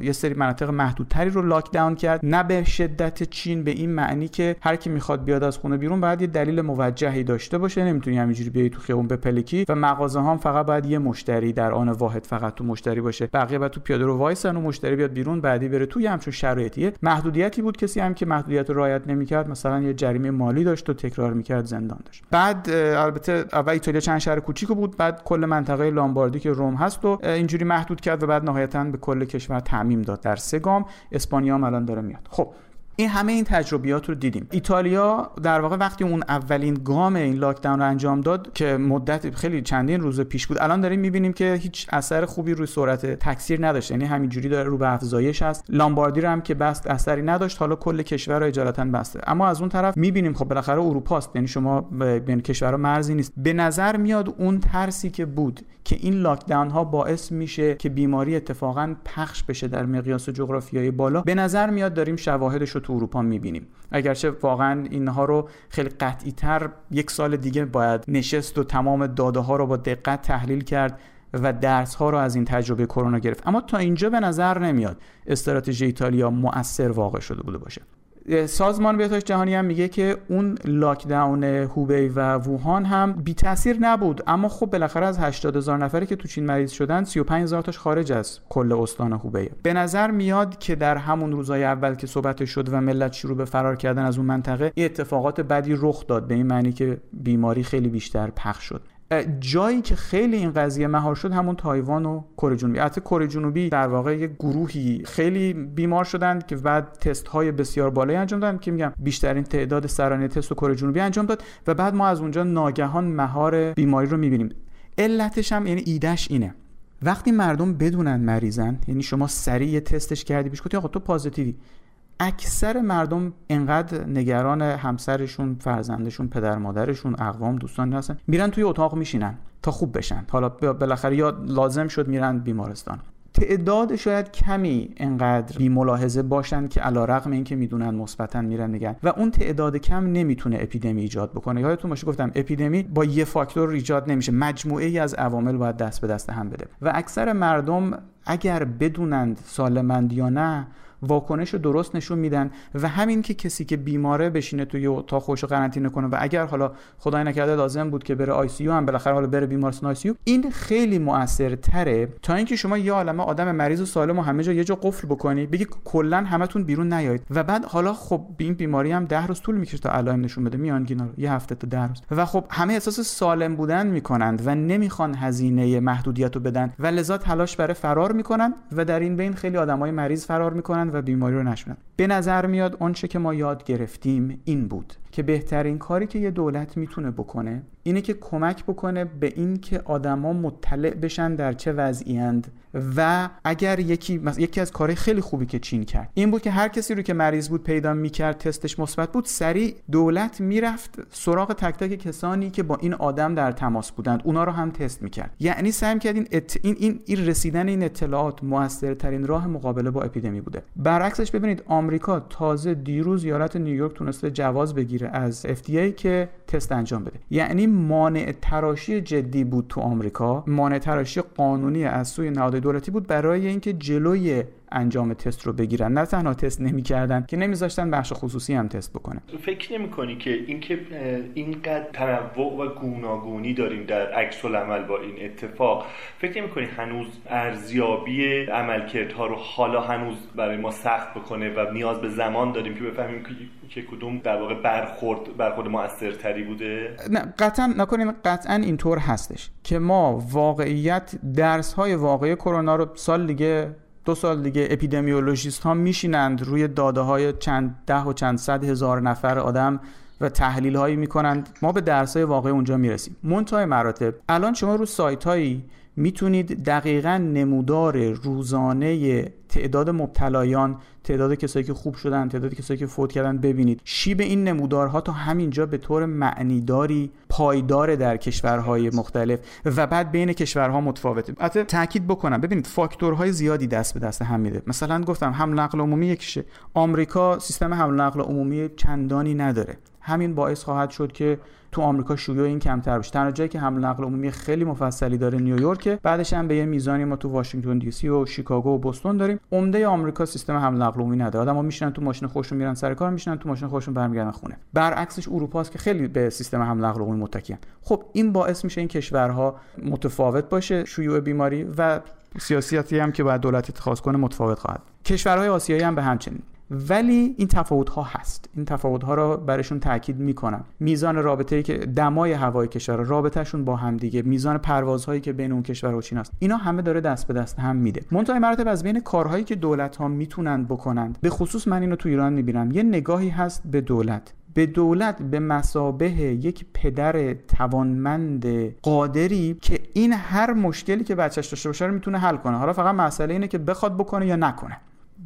یه سری مناطق محدودتری رو لاک داون کرد. نه به شدت چین به این معنی که هر کی می‌خواد بیاد از خونه بیرون باید یه دلیل موجهی داشته باشه. نمی‌تونی همینجوری بیای تو خیابون بپلکی و مغازه هم فقط باید یه مشتری در آن واحد فقط تو مشتری باشه. بقیه بعد تو پیاده رو وایسن و مشتری بیاد بیرون بعدی بره توی همچون شرایطیه محدودیتی بود کسی هم که محدودیت رو رعایت نمی‌کرد. مثلا یه جریمه مالی داشت و تکرار می‌کرد زندان داشت. بعد البته اول ایتالیا چند شهر کوچیک بود بعد کل منطقه لامباردی که روم هست و اینجوری محدود کرد و بعد نهایتا به کل کشور تعمیم داد. در سه گام اسپانیا هم الان داره میاد. خب این همه این تجربیات رو دیدیم. ایتالیا در واقع وقتی اون اولین گام این لاکداون رو انجام داد که مدت خیلی چندین روز پیش بود الان داریم می‌بینیم که هیچ اثر خوبی روی سرعت تکثیر نداشت. یعنی همینجوری داره رو به افزایش هست. لامباردی رو هم که بست اثری نداشت حالا کل کشور رو اجالتا بسته. اما از اون طرف می‌بینیم خب بالاخره اروپا است. یعنی شما بین کشورها مرزی نیست. به نظر میاد اون ترسی که بود که این لاکداون ها باعث میشه که بیماری اتفاقا پخش بشه در مقیاس جغرافیایی بالا به نظر میاد داریم شواهدش تو اروپا می‌بینیم. اگرچه واقعا اینها رو خیلی قطعی تر یک سال دیگه باید نشست و تمام داده ها رو با دقت تحلیل کرد و درس ها رو از این تجربه کرونا گرفت. اما تا اینجا به نظر نمیاد استراتژی ایتالیا مؤثر واقع شده بوده باشه. سازمان بهداشت جهانی هم میگه که اون لاکداون هوبی و ووهان هم بی تاثیر نبود. اما خب بالاخره از 80 هزار نفری که تو چین مریض شدن 35 هزار تاش خارج از کل استان هوبی. به نظر میاد که در همون روزهای اول که صحبت شد و ملت شروع به فرار کردن از اون منطقه این اتفاقات بدی رخ داد. به این معنی که بیماری خیلی بیشتر پخش شد. جایی که خیلی این قضیه مهار شد همون تایوان و کره جنوبی. البته کره جنوبی در واقع یک گروهی خیلی بیمار شدند که بعد تست های بسیار بالایی انجام دادن که میگم بیشترین تعداد سرانه تست و کره جنوبی انجام داد و بعد ما از اونجا ناگهان مهار بیماری رو می‌بینیم. علتش هم یعنی ایدهش اینه. وقتی مردم بدونن مریضن یعنی شما سریع تستش کردی پیش گفتی آقا تو پازیتیوی. اکثر مردم انقدر نگران همسرشون فرزندشون پدر مادرشون اقوام دوستان هستن میرن توی اتاق میشینن تا خوب بشن. حالا بالاخره یا لازم شد میرن بیمارستان. تعداد شاید کمی انقدر بی ملاحظه باشن که علا رقم این که می‌دونن مثبتا میرن میگن. و اون تعداد کم نمی‌تونه اپیدمی ایجاد بکنه. یادتون باشه گفتم اپیدمی با یه فاکتور ایجاد نمیشه. مجموعه ای از عوامل باید دست به دست هم بده. و اکثر مردم اگر بدونند سالمند یا نه واکنش درست نشون میدن و همین که کسی که بیماره بشینه توی اتاق خوش قرنطینه کنه و اگر حالا خدای نکرده لازم بود که بره آی سی هم بالاخره حالا بره بیمارستان آی سی این خیلی موثرتره تا اینکه شما یه عالمه آدم مریض و سالم و همه جا یه جا قفل بکنی بگی کلا همتون بیرون نیایید و بعد حالا خب این بیماری هم ده روز طول می‌کشه تا علائم نشون بده میانگین یه هفته تا ده روز. و خب همه احساس سالم بودن می‌کنند و نمی‌خوان هزینه محدودیت رو بدن و لذا تلاش برای فرار می‌کنن و در این بین خیلی آدمای مریض فرار می‌کنن و بیماری رو نشونن به نظر میاد آنچه که ما یاد گرفتیم این بود که بهترین کاری که یه دولت می‌تونه بکنه اینه که کمک بکنه به این که آدما مطلع بشن در چه وضعیند و اگر یکی یکی از کارهای خیلی خوبی که چین کرد این بود که هر کسی رو که مریض بود پیدا می‌کرد تستش مثبت بود سریع دولت می‌رفت سراغ تک تک کسانی که با این آدم در تماس بودند. اونا رو هم تست می‌کرد. یعنی سعی کرد این, این, این, این رسیدن این اطلاعات موثرترین راه مقابله با اپیدمی بوده. برعکسش ببینید آمریکا تازه دیروز ایالت نیویورک تونسته جواز بگیره از FDA که تست انجام بده. یعنی مانع تراشی جدی بود تو آمریکا. مانع تراشی قانونی از سوی نهاد دولتی بود برای اینکه جلوی انجام تست رو بگیرن. نه تنها تست نمی‌کردن که نمیذاشتن بخش خصوصی هم تست بکنه فکر نمی کنی که اینکه اینقدر تنوع و گوناگونی داریم در عکس العمل با این اتفاق فکر نمی کنی هنوز ارزیابی عملکردها رو حالا هنوز برای ما سخت بکنه و نیاز به زمان داریم که بفهمیم که کدوم در واقع برخورد برخورد موثرتری بوده؟ نه قطعا نکنیم قطعا اینطور هستش که ما واقعیت درس های واقعی کرونا رو سال دیگه دو سال دیگه اپیدمیولوژیست ها میشینند روی داده های چند ده و چند صد هزار نفر آدم و تحلیل هایی می‌کنند. ما به درس های واقعی اونجا می‌رسیم. منتهای مراتب. الان شما رو سایت هایی می‌تونید دقیقا نمودار روزانه تعداد مبتلایان تعداد کسایی که خوب شدن تعداد کسایی که فوت کردن ببینید. شیب این نمودارها تا همینجا به طور معنیداری پایدار در کشورهای مختلف و بعد بین کشورها متفاوته. البته تاکید بکنم. ببینید فاکتورهای زیادی دست به دست هم میده. مثلا گفتم حمل نقل عمومی یکیشه آمریکا سیستم حمل نقل عمومی چندانی نداره. همین باعث خواهد شد که تو آمریکا شیوع این کمتر بشه. تنها جایی که حمل نقل عمومی خیلی مفصلی داره نیویورک بعدش هم به یه میزانی ما تو واشنگتن دی سی و شیکاگو و بوستون داریم. عمده آمریکا سیستم حمل نقل عمومی نداره. آدم‌ها میشینن تو ماشین خودشون میرن سر کار میشینن تو ماشین خودشون برمیگردن خونه. برعکسش اروپا است که خیلی به سیستم حمل نقل عمومی متکیان. خب این باعث میشه این کشورها متفاوت باشه شیوع بیماری و سیاسیاتی هم که باید دولت اتخاذ کنه متفاوت خواهد. کشورهای آسیایی هم به همچنین. ولی این تفاوت ها هست. این تفاوت ها را برشون تاکید می‌کنم. میزان رابطه که دمای هوای کشور رابطهشون با هم دیگه میزان پروازهایی که بین اون کشور و چین است اینا همه داره دست به دست هم میده. منتها مراتب از بین کارهایی که دولت ها می‌تونن بکنند به خصوص من اینو تو ایران می‌بینم. یه نگاهی هست به دولت. به دولت به مسابه یک پدر توانمند قادری که این هر مشکلی که بچهش داشته باشه رو می‌تونه حل کنه. حالا فقط مسئله اینه که بخواد بکنه یا نکنه.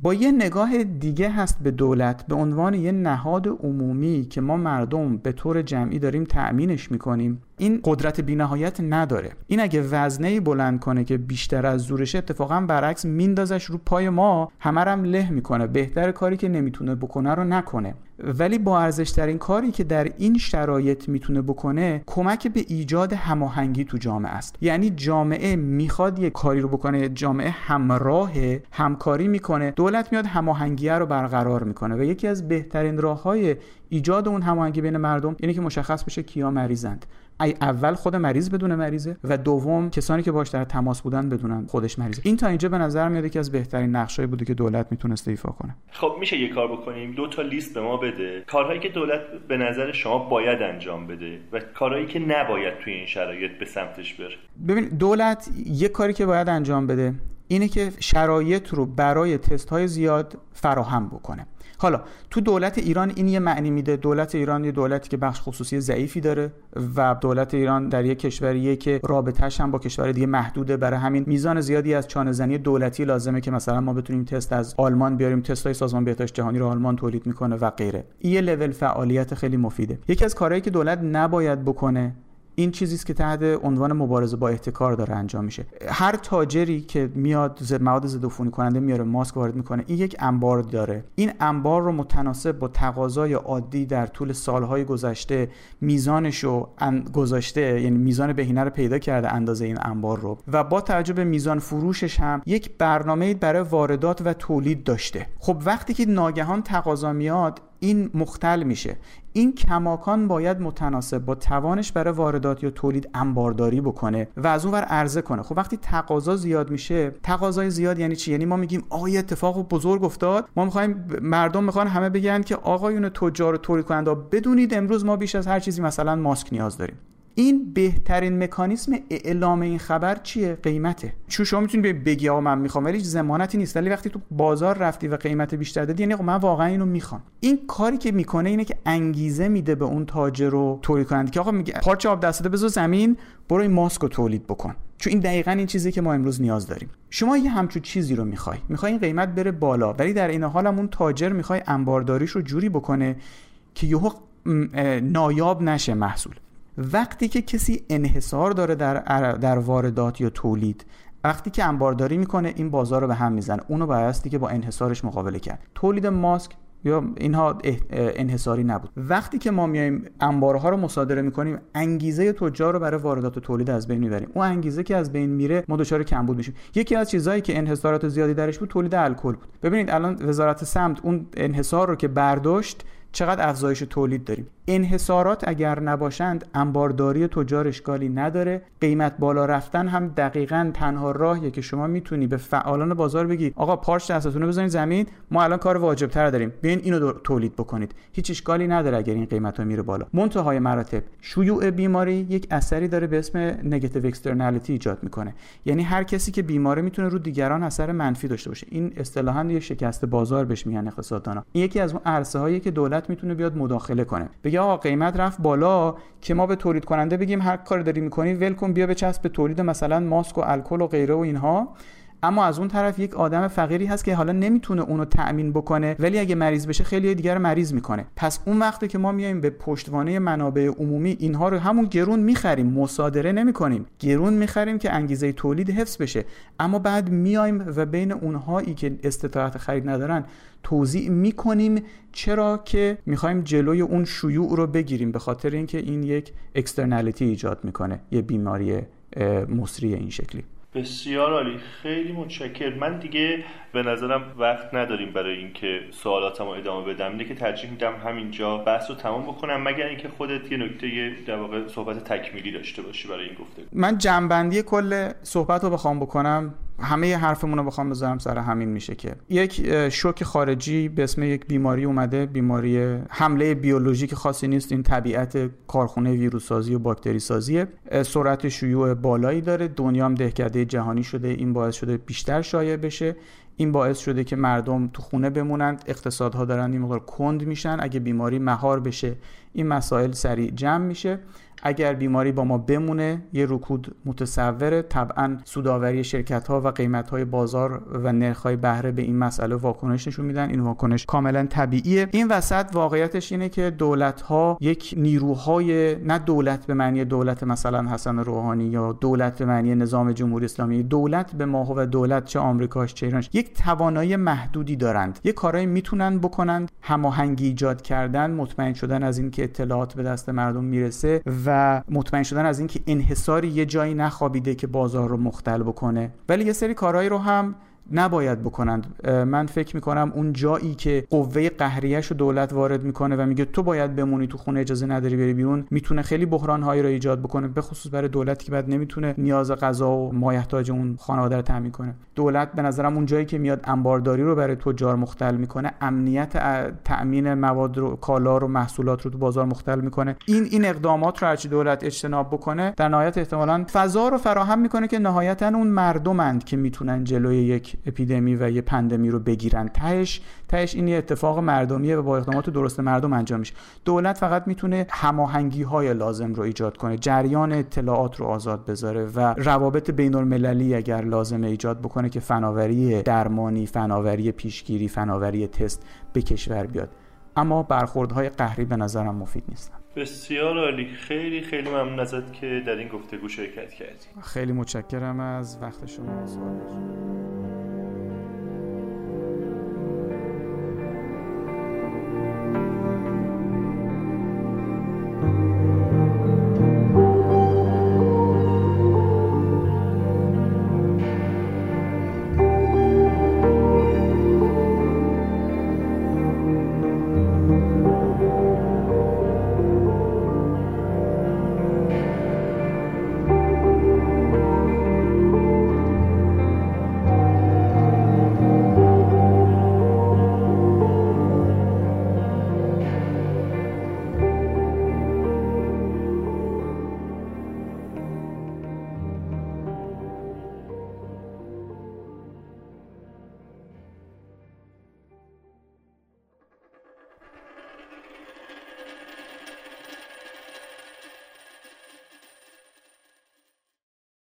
با یه نگاه دیگه هست به دولت به عنوان یه نهاد عمومی که ما مردم به طور جمعی داریم تأمینش می‌کنیم. این قدرت بینهایت نداره. این اگه وزنه بلند کنه که بیشتر از زورشه اتفاقا برعکس میندازش رو پای ما. همه هم له می‌کنه. بهتر کاری که نمی‌تونه بکنه رو نکنه. ولی با ارزشترین کاری که در این شرایط می‌تونه بکنه کمک به ایجاد هماهنگی تو جامعه است. یعنی جامعه می‌خواد یه کاری رو بکنه جامعه همراه همکاری می‌کنه. دولت میاد هماهنگی رو برقرار می‌کنه و یکی از بهترین راههای ایجاد اون هماهنگی بین مردم اینه که مشخص بشه کیا مریضند. اول خود مریض بدون مریضه و دوم کسانی که باش در تماس بودن بدونن خودش مریضه. این تا اینجا به نظر میاد که از بهترین نقشایی بوده که دولت می‌تونسته ایفا کنه. خب میشه یه کار بکنیم؟ دو تا لیست به ما بده. کارهایی که دولت به نظر شما باید انجام بده و کارهایی که نباید توی این شرایط به سمتش بره. ببین دولت یه کاری که باید انجام بده اینه که شرایط رو برای تست های زیاد فراهم بکنه. حالا تو دولت ایران این یه معنی میده. دولت ایران یه دولتی که بخش خصوصی ضعیفی داره و دولت ایران در یک کشوریه که رابطهش هم با کشور دیگه محدوده. برای همین میزان زیادی از چانه زنی دولتی لازمه که مثلا ما بتونیم تست از آلمان بیاریم تست های سازمان بهداشت جهانی رو آلمان تولید می‌کنه و غیره. این یه لول فعالیت خیلی مفیده. یکی از کارهایی که دولت نباید بکنه این چیزی است که تحت عنوان مبارزه با احتکار داره انجام میشه. هر تاجری که میاد زد مواد ضد عفونی کننده میاره ماسک وارد می‌کنه این یک انبار داره. این انبار رو متناسب با تقاضای عادی در طول سالهای گذشته میزانش رو گذاشته یعنی میزان بهینه رو پیدا کرده اندازه این انبار رو. و با توجه به میزان فروشش هم یک برنامه برای واردات و تولید داشته. خب وقتی که ناگهان تقاضا میاد این مختل میشه. این کماکان باید متناسب با توانش برای واردات یا تولید انبارداری بکنه و از اون ور عرضه کنه. خب وقتی تقاضا زیاد میشه تقاضای زیاد یعنی چی؟ یعنی ما میگیم آقا اتفاق بزرگ افتاد. ما می‌خوایم مردم می‌خوان همه بگن که آقایون تجار و تولید کننده بدونید امروز ما بیش از هر چیزی مثلا ماسک نیاز داریم. این بهترین مکانیسم اعلام این خبر چیه؟ قیمته. چون شما می‌تونی بگی آقا من می‌خوام ولی زمانتی نیست. ولی وقتی تو بازار رفتی و قیمت بیشتر دادی یعنی من واقعا اینو می‌خوام. این کاری که می‌کنه اینه که انگیزه میده به اون تاجر رو تولید کننده که آقا میگه پارچه آب دسته بذار زمین برو این ماسک رو تولید بکن. چون این دقیقا این چیزی که ما امروز نیاز داریم. شما یه همچون چیزی رو می‌خوای. می‌خوای این قیمت بره بالا ولی در این حال اون تاجر می‌خوای انبارداریش رو جوری بکنه که یهو نایاب نشه محصول. وقتی که کسی انحصار داره در, در واردات یا تولید وقتی که انبارداری می‌کنه این بازار رو به هم می‌زنه. اونو بایستی که با انحصارش مقابله کرد. تولید ماسک یا اینها انحصاری نبود. وقتی که ما میایم انبارها رو مصادره می‌کنیم انگیزه تجار رو برای واردات و تولید از بین می‌بریم. اون انگیزه که از بین میره ما دچار کمبود میشیم. یکی از چیزهایی که انحصارات زیادی درش بود تولید الکل بود. ببینید الان وزارت سمت اون انحصار رو که برداشت چقدر افزایش تولید داریم. انحصارات اگر نباشند انبارداری تجار اشکالی نداره. قیمت بالا رفتن هم دقیقا تنها راهیه که شما می‌تونی به فعالان بازار بگی آقا پارچ دستتون رو بزنید زمین ما الان کار واجب تر داریم. بیاین اینو تولید بکنید. هیچ اشکالی نداره اگر این قیمت ها میره بالا. منتهای مراتب. شیوع بیماری یک اثری داره به اسم نگاتیو اکسترنالیتی ایجاد می‌کنه. یعنی هر کسی که بیماره می‌تونه رو دیگران اثر منفی داشته باشه. این اصطلاحا یه شکست بازار بهش میگن اقتصاددانا. یکی از اون عرصه هایی که دولت می‌تونه بیاد مداخله کنه. بگه آقا قیمت رفت بالا که ما به تولید کننده بگیم هر کار داری می‌کنی ول کن بیا چسب به تولید مثلا ماسک و الکل و غیره و اینها. اما از اون طرف یک آدم فقیری هست که حالا نمی‌تونه اونو تأمین بکنه ولی اگه مریض بشه خیلی دیگر مریض می‌کنه. پس اون وقتی که ما میایم به پشتوانه منابع عمومی اینها رو همون گرون می‌خریم مصادره نمی‌کنیم. گرون می‌خریم که انگیزه تولید حفظ بشه. اما بعد میایم و بین اونهایی که استطاعت خرید ندارن توضیح می‌کنیم چرا که می‌خوایم جلوی اون شیوع رو بگیریم به خاطر اینکه این یک اکسترنالیتی ایجاد می‌کنه یه بیماری مصری این شکلی. بسیار عالی. خیلی متشکر من دیگه به نظرم وقت نداریم برای اینکه سوالاتم رو ادامه بدم. اینه که ترجیح میدم همینجا بحث رو تمام بکنم مگر اینکه خودت یه نکته در واقع صحبت تکمیلی داشته باشی برای این گفته من جنبندی کل صحبت رو بخوام بکنم. همه حرفمون رو بخوام بذارم سر همین میشه که. یک شوک خارجی به اسم یک بیماری اومده بیماری حمله بیولوژیک خاصی نیست این طبیعت کارخونه ویروسازی و باکتری سازیه سرعت شیوع بالایی داره دنیا هم دهکده جهانی شده این باعث شده بیشتر شایع بشه. این باعث شده که مردم تو خونه بمونند اقتصادها دارن این مقدار کند میشن اگه بیماری مهار بشه این مسائل سریع جمع میشه. اگر بیماری با ما بمونه یه رکود متصوره طبعا سوداوری شرکت ها و قیمت های بازار و نرخ های بهره به این مسئله واکنش نشون میدن. این واکنش کاملا طبیعیه. این وسط واقعیتش اینه که دولت ها یک نیروهای نه دولت به معنی دولت مثلا حسن روحانی یا دولت به معنی نظام جمهوری اسلامی دولت به ماهو و دولت چه آمریکاش چه ایرانش یک توانایی محدودی دارند. یک کارایی می‌تونن بکنند. هماهنگی ایجاد کردن مطمئن شدن از اینکه اطلاعات به دست مردم می‌رسه و مطمئن شدن از اینکه انحصاری یه جایی نخوابیده که بازار رو مختل بکنه. ولی یه سری کارهایی رو هم نباید بکنند. من فکر می‌کنم اون جایی که قوه قهریش رو دولت وارد می‌کنه و میگه تو باید بمونی تو خونه اجازه نداری بری بیرون می‌تونه خیلی بحران هایی رو ایجاد بکنه به خصوص برای دولتی که بعد نمی‌تونه نیاز غذا و مایحتاج اون خانواده رو تامین کنه. دولت به نظرم اون جایی که میاد انبارداری رو برای تجار مختل می‌کنه امنیت تامین مواد رو کالا رو محصولات رو تو بازار مختل می‌کنه. این این اقدامات رو هرچی دولت اجتناب بکنه در نهایت احتمالا فضا رو فراهم می‌کنه که نهایتا اون مردمند که می‌تونن جلوی یک یک اپیدمی و یه پندمی رو بگیرن. تهش تهش این یه اتفاق مردمیه و با اقدامات درست مردم انجام میشه. دولت فقط می‌تونه هماهنگی های لازم رو ایجاد کنه. جریان اطلاعات رو آزاد بذاره و روابط بین المللی اگر لازمه ایجاد بکنه که فناوری درمانی فناوری پیشگیری فناوری تست به کشور بیاد. اما برخوردهای قهری به نظرم مفید نیستن. بسیار عالی. خیلی خیلی ممنون ازت که در این گفتگو شرکت کردی. خیلی متشکرم از وقت شما آزاد